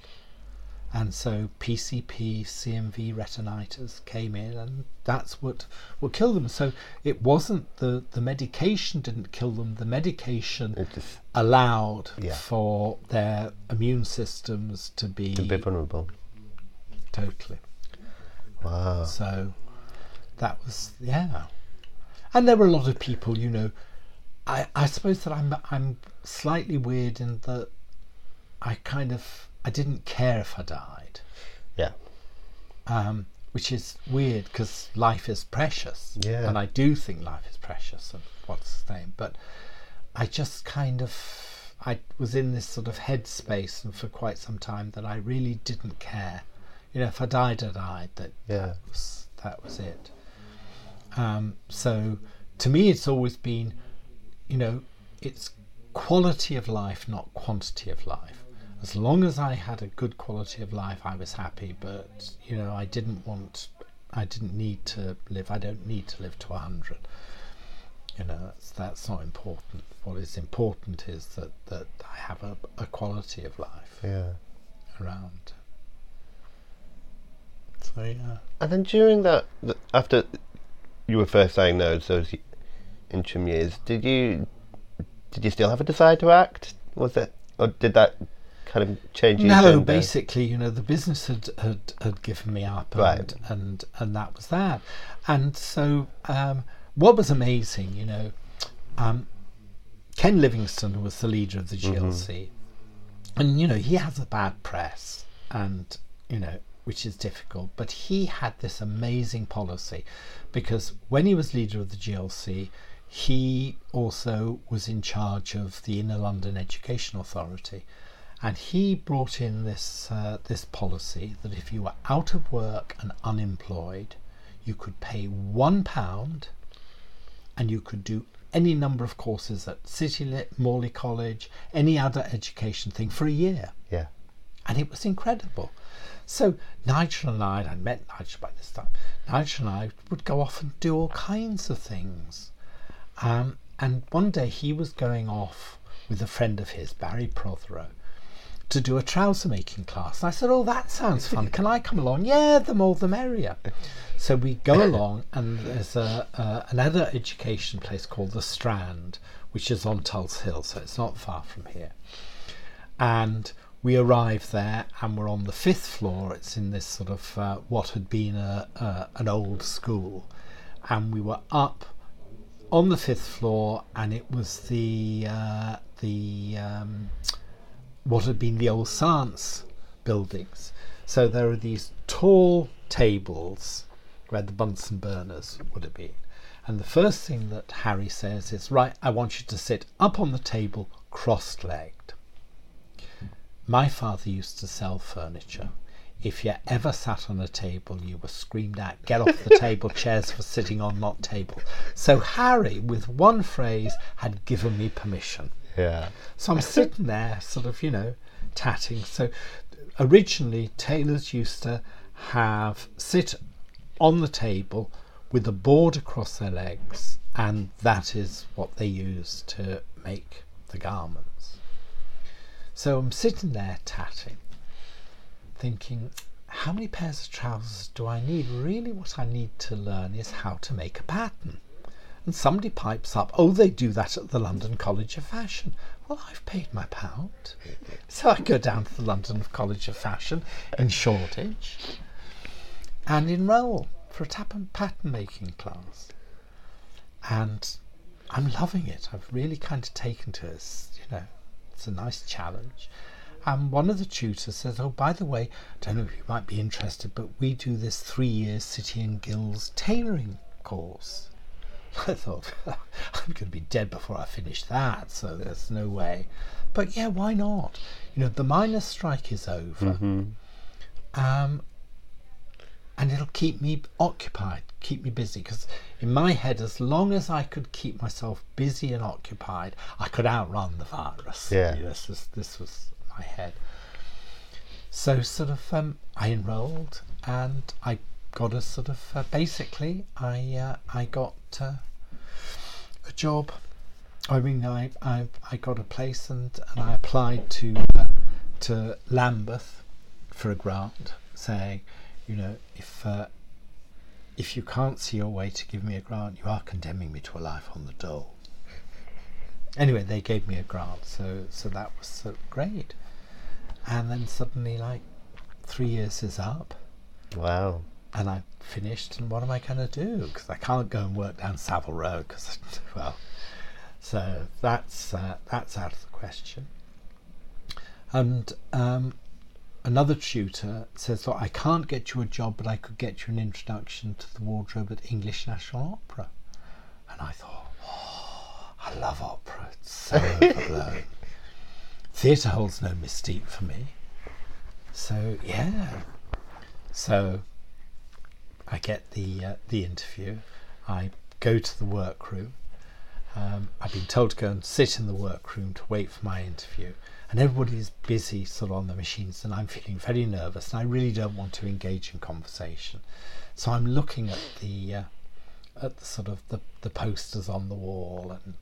And so PCP, CMV retinitis came in, and that's what what killed them. So it wasn't the the medication didn't kill them. The medication just allowed Yeah. for their immune systems to be, to be vulnerable. totally. Wow. So that was yeah, and there were a lot of people. You know, I I suppose that I'm I'm slightly weird in that I kind of I didn't care if I died, Yeah. um, which is weird because life is precious. Yeah. and I do think life is precious and what's the name, but I just kind of I was in this sort of headspace and for quite some time that I really didn't care. You know, if I died, I died. That Yeah. that was that was it. Um, so to me, it's always been, you know, it's quality of life, not quantity of life. As long as I had a good quality of life, I was happy. But you know, I didn't want, I didn't need to live. I don't need to live to a hundred. You know, that's that's not important. What is important is that that I have a, a quality of life Yeah. around. So yeah. And then during that, after you were first diagnosed, those y- interim years, did you did you still have a desire to act? Was it, or did that kind of change your No, agenda? basically, you know, the business had had, had given me up, and, Right. and and that was that. And so, um, what was amazing, you know, um, Ken Livingstone was the leader of the GLC, and you know he has a bad press, and you know which is difficult. But he had this amazing policy, because when he was leader of the GLC, he also was in charge of the Inner London Education Authority, and he brought in this uh, this policy that if you were out of work and unemployed, you could pay one pound and you could do any number of courses at City Lit, Morley College, any other education thing for a year. Yeah. And it was incredible. So Nigel and I, I'd met Nigel by this time, Nigel and I would go off and do all kinds of things. Um, and one day he was going off with a friend of his, Barry Prothero, to do a trouser making class. And I said, Oh, that sounds fun. Can I come along? Yeah, the more the merrier. So we go along, and there's a, another education place called The Strand, which is on Tulse Hill, so it's not far from here. And we arrive there, and we're on the fifth floor. It's in this sort of uh, what had been a, an old school. And we were up on the fifth floor, and it was the uh, the um, what had been the old science buildings. So there are these tall tables where the Bunsen burners would have been. And the first thing that Harry says is, Right, I want you to sit up on the table cross legged. My father used to sell furniture. If you ever sat on a table, you were screamed at, Get off the table, chairs for sitting on, not table. So Harry, with one phrase, had given me permission. Yeah. So I'm sitting there, sort of, you know, tatting. So originally, tailors used to have sit on the table with a board across their legs, and that is what they use to make the garments. So I'm sitting there tatting, thinking, how many pairs of trousers do I need? Really, what I need to learn is how to make a pattern. And somebody pipes up, oh, they do that at the London College of Fashion. Well, I've paid my pound. So I go down to the London College of Fashion in Shoreditch and enroll for a tap and pattern making class. And I'm loving it. I've really kind of taken to it. You know, it's a nice challenge. And one of the tutors says, Oh, by the way, I don't know if you might be interested, but we do this three year City and Guilds tailoring course. I thought, I'm going to be dead before I finish that, so there's no way. But yeah, why not? You know, the miners' strike is over. Um, and it'll keep me occupied, keep me busy. Because in my head, as long as I could keep myself busy and occupied, I could outrun the virus. Yeah. This was, this was my head. So, sort of, um, I enrolled and I got a sort of, uh, basically, I, uh, I got uh, a job. I mean, I, I, I got a place and, and I applied to, uh, to Lambeth for a grant, saying, you know, if uh, if you can't see your way to give me a grant, you are condemning me to a life on the dole. Anyway, they gave me a grant, so so that was uh, great. And then suddenly, like, three years is up, Wow. and I finished. And what am I going to do? Because I can't go and work down Savile Row. Because well, so that's uh, that's out of the question. And um, another tutor says, Look, I can't get you a job, but I could get you an introduction to the wardrobe at English National Opera. And I thought, oh, I love opera. It's so overblown. Theatre holds no mystique for me. So, yeah. So I get the, uh, the interview. I go to the workroom. Um, I've been told to go and sit in the workroom to wait for my interview and everybody is busy sort of on the machines and I'm feeling very nervous and I really don't want to engage in conversation. So I'm looking at the uh, at the sort of the, the posters on the wall and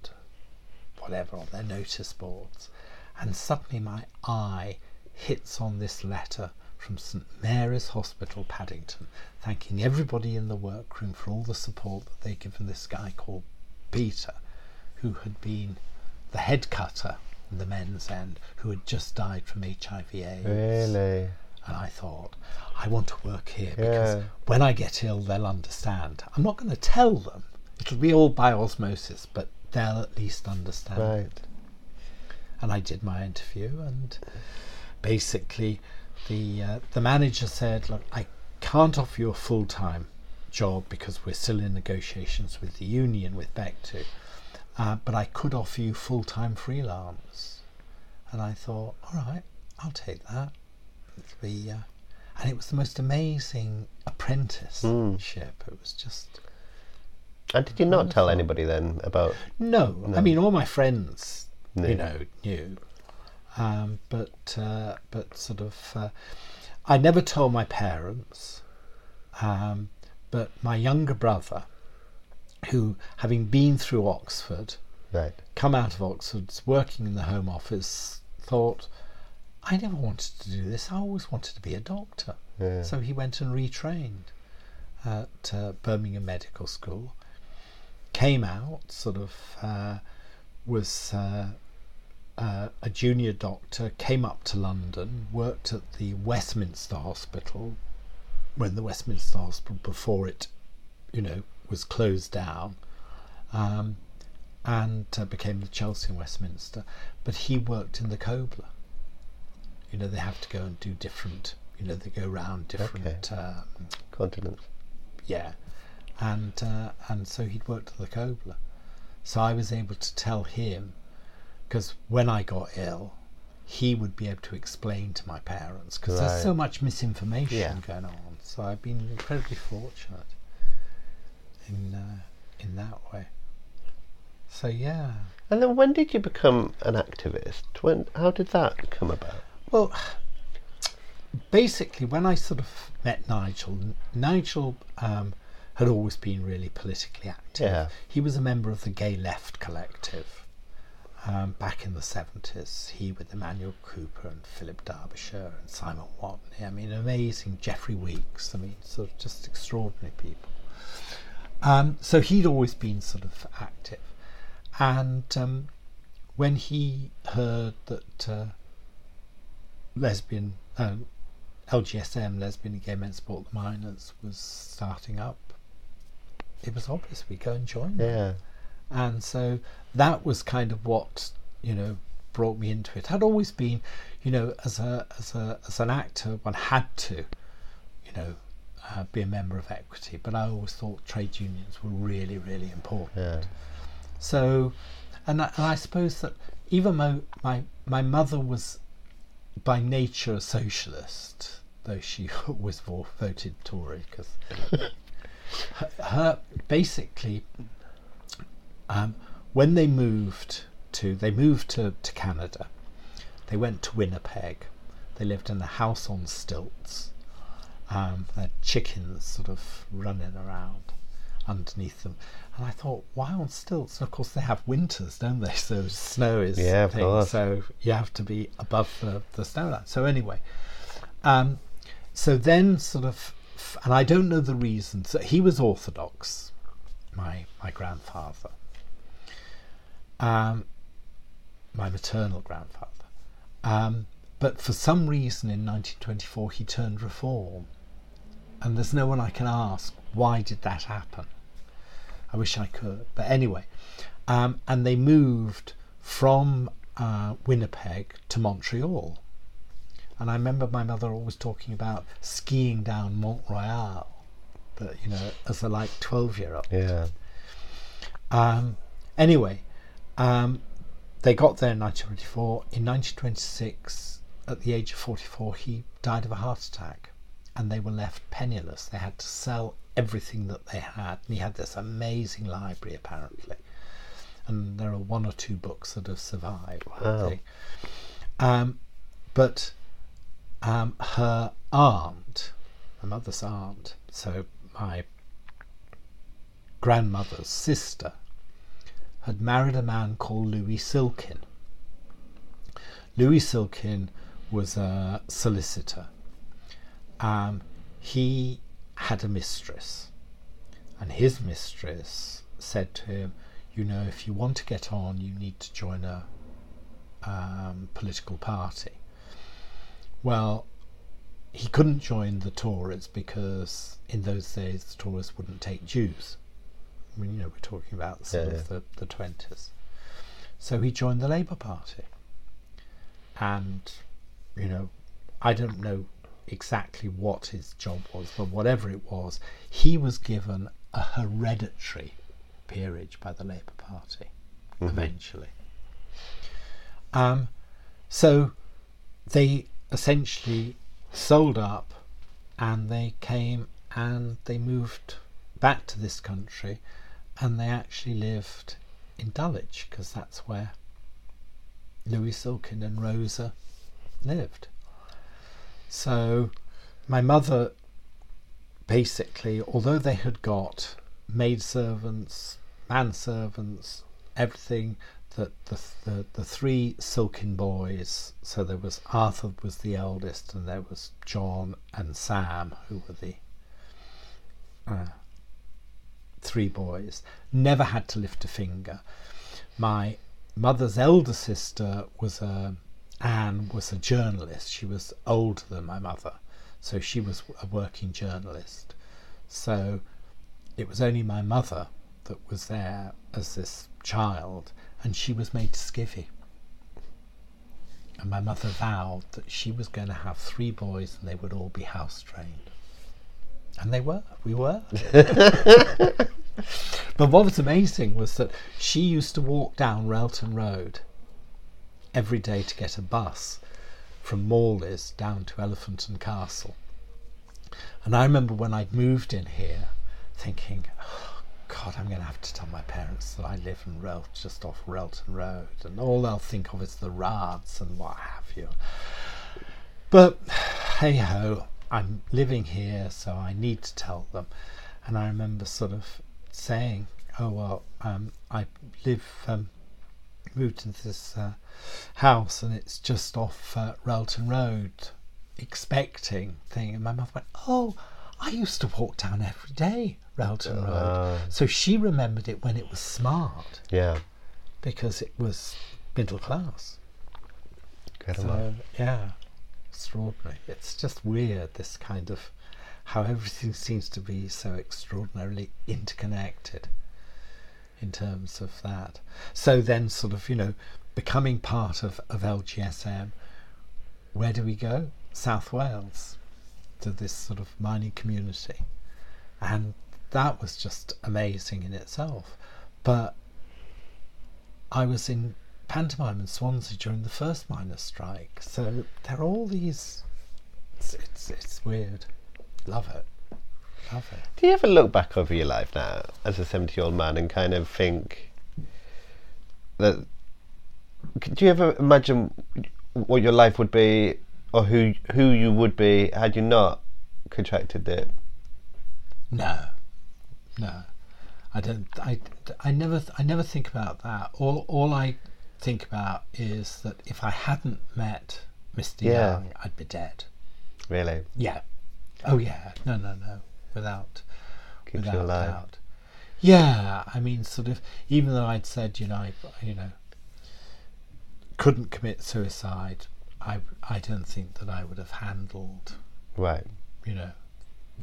whatever on their notice boards and suddenly my eye hits on this letter from St Mary's Hospital Paddington thanking everybody in the workroom for all the support that they'd given this guy called Peter who had been the head cutter in the men's end who had just died from HIV AIDS. Really? And I thought, I want to work here because Yeah. when I get ill, they'll understand. I'm not going to tell them. It'll be all by osmosis, but they'll at least understand. Right. And I did my interview, and basically, the uh, the manager said, "Look, I can't offer you a full time job because we're still in negotiations with the union with Bectu, uh, but I could offer you full time freelance." And I thought, "All right, I'll take that." The uh, and it was the most amazing apprenticeship. It was just And did you not tell anybody then about? no, I mean all my friends, Knew. you know, knew, um, but uh, but sort of, uh, I never told my parents, um, but my younger brother, who having been through Oxford, Right. come out of Oxford, working in the Home Office, thought, I never wanted to do this. I always wanted to be a doctor. Yeah. So he went and retrained at uh, Birmingham Medical School. Came out, sort of, uh, was uh, uh, a junior doctor, came up to London, worked at the Westminster Hospital when the Westminster Hospital, before it, you know, was closed down. um, and uh, became the Chelsea and Westminster. But he worked in the Kobler. You know, they have to go and do different. You know, they go round different. Um, Continents. yeah, and uh, and so he'd worked at the Kobler. So I was able to tell him because when I got ill, he would be able to explain to my parents because Right. there's so much misinformation Yeah. going on. So I've been incredibly fortunate in uh, in that way. So yeah. And then when did you become an activist? When? How did that come about? Well, basically, when I sort of met Nigel, Nigel um, had always been really politically active. Yeah. He was a member of the Gay Left Collective um, back in the 70s. He with Emmanuel Cooper and Philip Derbyshire and Simon Watney. I mean, amazing. Jeffrey Weeks. I mean, sort of just extraordinary people. Um, so he'd always been sort of active. And um, when he heard that uh, lesbian, um, LGSM, Lesbian and Gay Men Support the Miners, was starting up, it was obvious we go and join them. Yeah. And so that was kind of what you know brought me into it. I'd always been, you know, as a as a as an actor, one had to, you know, uh, be a member of Equity. But I always thought trade unions were really really important. Yeah. So, and I, and I suppose that even my my my mother was by nature a socialist, though she always vo- voted Tory because her, her basically um, when they moved to they moved to, to Canada, they went to Winnipeg. They lived in a house on stilts. Um, they had chickens sort of running around underneath them. And I thought, why on stilts? And of course, they have winters, don't they? So snow is Yeah, of thing, course. So you have to be above the, the snow line. So anyway, um, so then sort of, and I don't know the reasons. He was Orthodox, my my grandfather, um, my maternal grandfather. Um, but for some reason in 1924 he turned reform, and there's no one I can ask why did that happen. I wish I could, but anyway, um, and they moved from uh, Winnipeg to Montreal. And I remember my mother always talking about skiing down Mont Royal, but you know, as a like twelve year old. Yeah. Um, anyway, um, they got there in 1924. In 1926, at the age of 44, he died of a heart attack, and they were left penniless. They had to sell everything that they had, and he had this amazing library apparently. And there are one or two books that have survived. Wow. Um, but um, her aunt, my mother's aunt, so my grandmother's sister, had married a man called Louis Silkin. Louis Silkin was a solicitor. Um, he had a mistress, and his mistress said to him, "You know, if you want to get on, you need to join a um, political party." Well, he couldn't join the Tories because in those days the Tories wouldn't take Jews. I mean, you know, we're talking about sort Yeah, of the, the 20s. So he joined the Labour Party. And, you know, I don't know exactly what his job was, but whatever it was, he was given a hereditary peerage by the Labour Party eventually. Um, so they essentially sold up and they came and they moved back to this country and they actually lived in Dulwich because that's where Louis Silkin and Rosa lived. So my mother basically, although they had got maidservants, manservants, everything that the, the the three Silkin boys. So there was Arthur was the eldest, and there was John and Sam who were the uh, three boys. Never had to lift a finger. My mother's elder sister was a Anne was a journalist. She was older than my mother, so she was a working journalist. So it was only my mother that was there as this child, and she was made skivvy. And my mother vowed that she was going to have three boys and they would all be house trained. And they were. We were. but what was amazing was that she used to walk down Railton Road every day to get a bus from Morley's down to Elephant and Castle. And I remember when I'd moved in here thinking, God, I'm going to have to tell my parents that I live in Rel- just off Railton Road, and all they'll think of is the Rads and what have you. But hey ho, I'm living here, so I need to tell them. And I remember sort of saying, "Oh well, um, I live um, moved into this uh, house, and it's just off uh, Railton Road." Expecting thing, and my mother went, "Oh, I used to walk down every day, Railton Road." Ah. So she remembered it when it was smart Yeah. because it was middle class. So, yeah, extraordinary. It's just weird, this kind of how everything seems to be so extraordinarily interconnected in terms of that. So then, sort of, you know, becoming part of, of LGSM, where do we go? South Wales, to this sort of mining community. And that was just amazing in itself. But I was in pantomime in Swansea during the first miners' strike. So there are all these. It's, it's, it's weird. Love it. Love it. Do you ever look back over your life now as a 70 year old man and kind of think that. Do you ever imagine what your life would be or who who you would be had you not contracted it? No, no, I don't. I, I never I never think about that. All all I think about is that if I hadn't met Mr. Yeah. Young, I'd be dead. Really? Yeah. Oh yeah. No, no, no. Without Keeps you without alive. doubt. Yeah, I mean, sort of. Even though I'd said, you know, I, you know, couldn't commit suicide, I I don't think that I would have handled, Right. you know,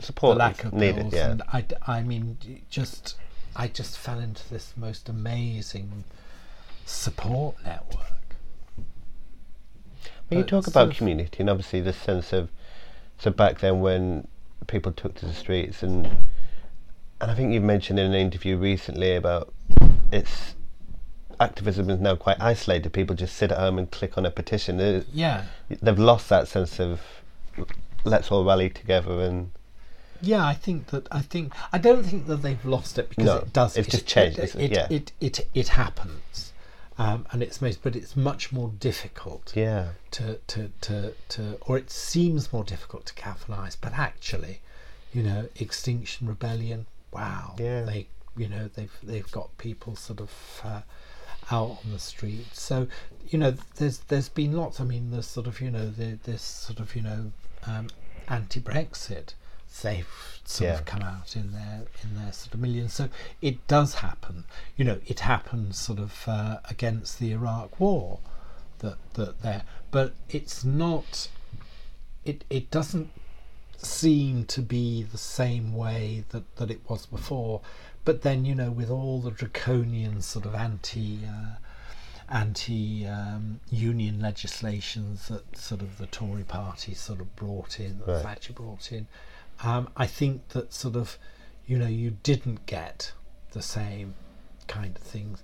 Support the lack of needed, bills. yeah. And I, I mean, just I just fell into this most amazing support network. When you talk about community and obviously the sense of so back then when people took to the streets and and I think you've mentioned in an interview recently about it's activism is now quite isolated. People just sit at home and click on a petition. It- Yeah, They've lost that sense of let's all rally together and yeah. I think that I think I don't think that they've lost it because No, it does. it's it- just changed, It it, it? Yeah. it, it, it happens, um, and it's most, but it's much more difficult. yeah. to, to, to, to or it seems more difficult to catalyse, but actually, you know, Extinction Rebellion, wow, Yeah. they, you know, they've they've got people sort of uh, out on the street. So, you know, there's there's been lots. I mean, there's sort of you know the, this sort of you know um, anti-Brexit. They've sort Yeah. of come out in their in their sort of millions. So it does happen. You know, it happened sort of uh, against the Iraq War that that there, but it's not. It it doesn't seem to be the same way that that it was before. But then you know, with all the draconian sort of anti. Uh, anti um, union legislations that sort of the Tory party sort of brought in, that Right. Thatcher brought in. Um, I think that sort of, you know, you didn't get the same kind of things.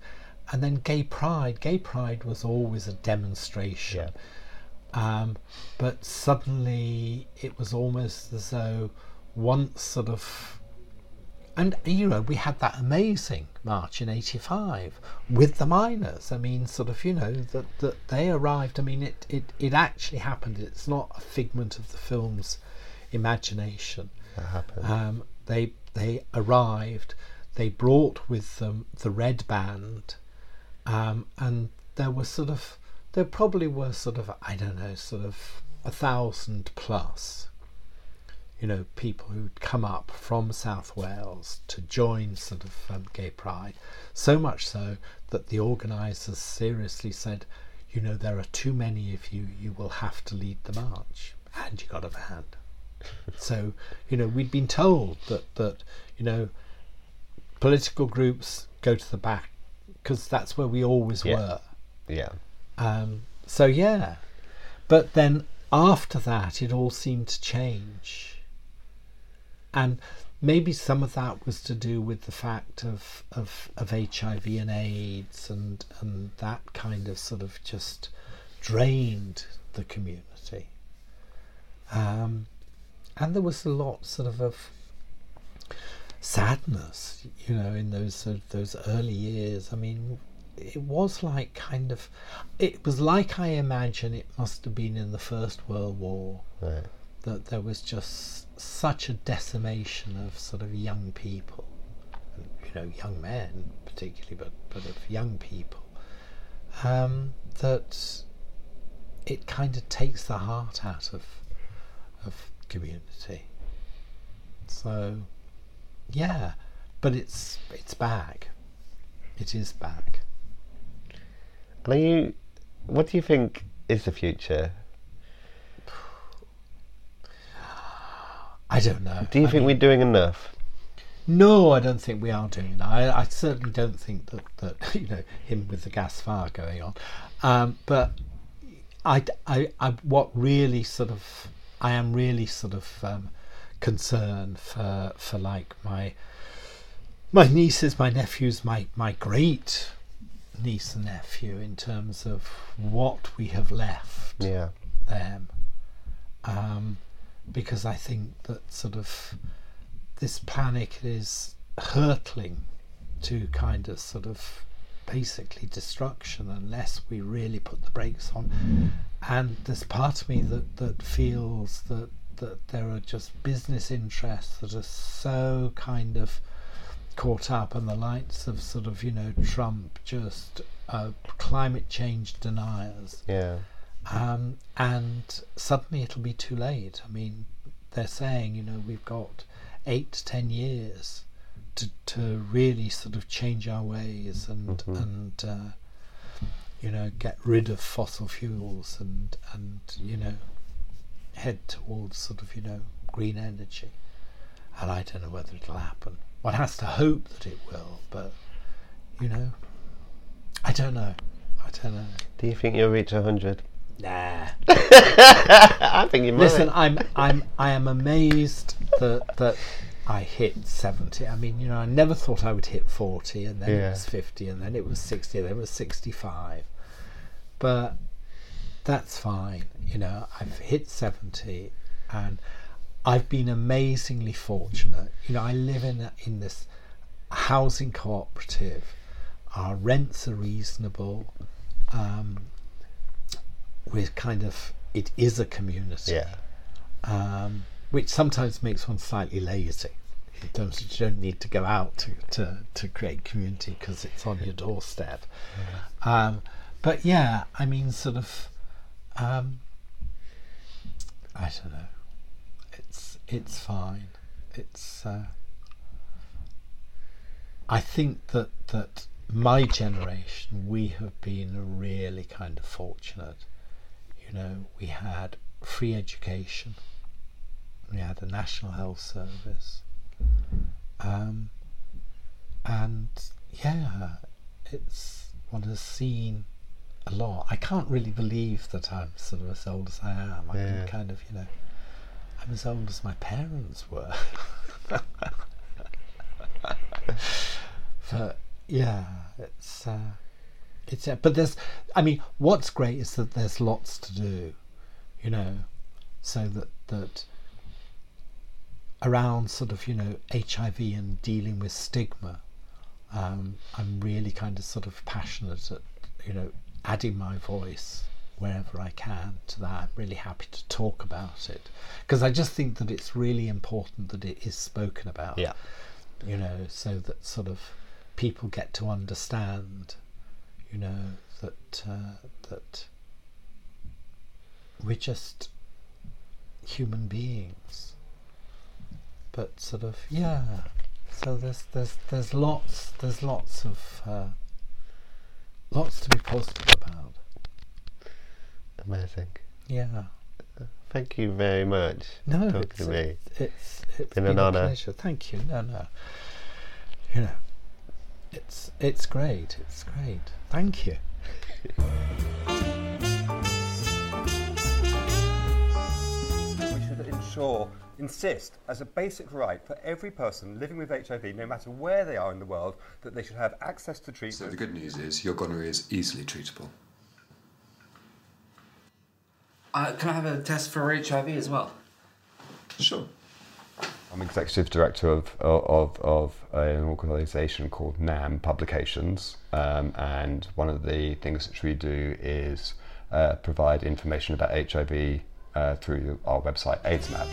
And then gay pride, gay pride was always a demonstration. Um, but suddenly it was almost as though once sort of and you know we had that amazing march in 85 with the miners. I mean sort of you know that, that they arrived. I mean it, it it actually happened. It's not a figment of the film's imagination. That happened. um, they they arrived. They brought with them the red band. Um, and there were sort of there probably were sort of i don't know sort of a thousand plus you know, people who'd come up from South Wales to join sort of um, Gay Pride. So much so that the organisers seriously said, you know, there are too many of you, you will have to lead the march, and you got a band. so, you know, we'd been told that, that you know, political groups go to the back because that's where we always Yeah. were. Yeah. Um, so yeah, but then after that, it all seemed to change, and maybe some of that was to do with the fact of of, of HIV and AIDS and and that kind of sort of just drained the community. Um, and there was a lot sort of of sadness, you know, in those sort of those early years. I mean, it was like kind of, it was like I imagine it must have been in the First World War Right. that there was just such a decimation of sort of young people, you know, young men particularly, but but of young people, um, that it kind of takes the heart out of of community. So, yeah, but it's it's back. It is back. And are you? What do you think is the future? I don't know. Do you I think mean- we're doing enough? No, I don't think we are doing that. I, I certainly don't think that, that you know him with the gas fire going on. Um, but I, I, I, what really sort of, I am really sort of um, concerned for for like my my nieces, my nephews, my my great niece and nephew in terms of what we have left Yeah. them um, because I think that sort of this panic is hurtling to kind of sort of basically destruction unless we really put the brakes on and there's part of me that, that feels that that there are just business interests that are so kind of caught up and the lights of sort of you know Trump just uh, climate change deniers Yeah. Um, and suddenly it'll be too late. I mean, they're saying, you know, we've got eight to ten years to to really sort of change our ways and and uh, you know get rid of fossil fuels and and you know head towards sort of you know green energy. And I don't know whether it'll happen. One has to hope that it will, but you know, I don't know. I don't know. Do you think you'll reach hundred? Nah. I think you might. Listen, I'm I'm I am amazed that that I hit seventy. I mean, you know, I never thought I would hit forty, and then Yeah. it was fifty, and then it was sixty, and then it was sixty-five. But that's fine. You know, I've hit seventy, and I've been amazingly fortunate. You know, I live in a, in this housing cooperative. Our rents are reasonable. Um, we're kind of it is a community yeah. um, which sometimes makes one slightly lazy in terms of you don't need to go out to, to, to create community because it's on your doorstep. Um, but yeah, I mean, sort of, um, I don't know. It's it's fine. It's. Uh, I think that that my generation we have been really kind of fortunate. You know, we had free education. We had a national health service. Um, and yeah, it's one has seen a lot. I can't really believe that I'm sort of as old as I am. I Yeah. can kind of, you know, I'm as old as my parents were. but yeah, it's uh, it's uh, but there's, I mean, what's great is that there's lots to do, you know, so that that around sort of you know HIV and dealing with stigma. Um, I'm really kind of sort of passionate at you know adding my voice wherever I can to that. I'm really happy to talk about it because I just think that it's really important that it is spoken about. Yeah. You know, so that sort of people get to understand. You know that uh, that we're just human beings but sort of yeah so there's there's there's lots there's lots of uh, lots to be positive about Amazing. yeah Thank you very much no for talking it's, to me. it's it's Been been, an honour. pleasure thank you no no you know it's it's great. It's great. Thank you. We should ensure, insist, as a basic right for every person living with HIV, no matter where they are in the world, that they should have access to treatment. So the good news is your gonorrhea is easily treatable. Uh, can I have a test for HIV as well? Sure. I'm executive director of, of, of an organisation called NAM Publications, um, and one of the things which we do is uh, provide information about HIV uh, through our website AIDSMap.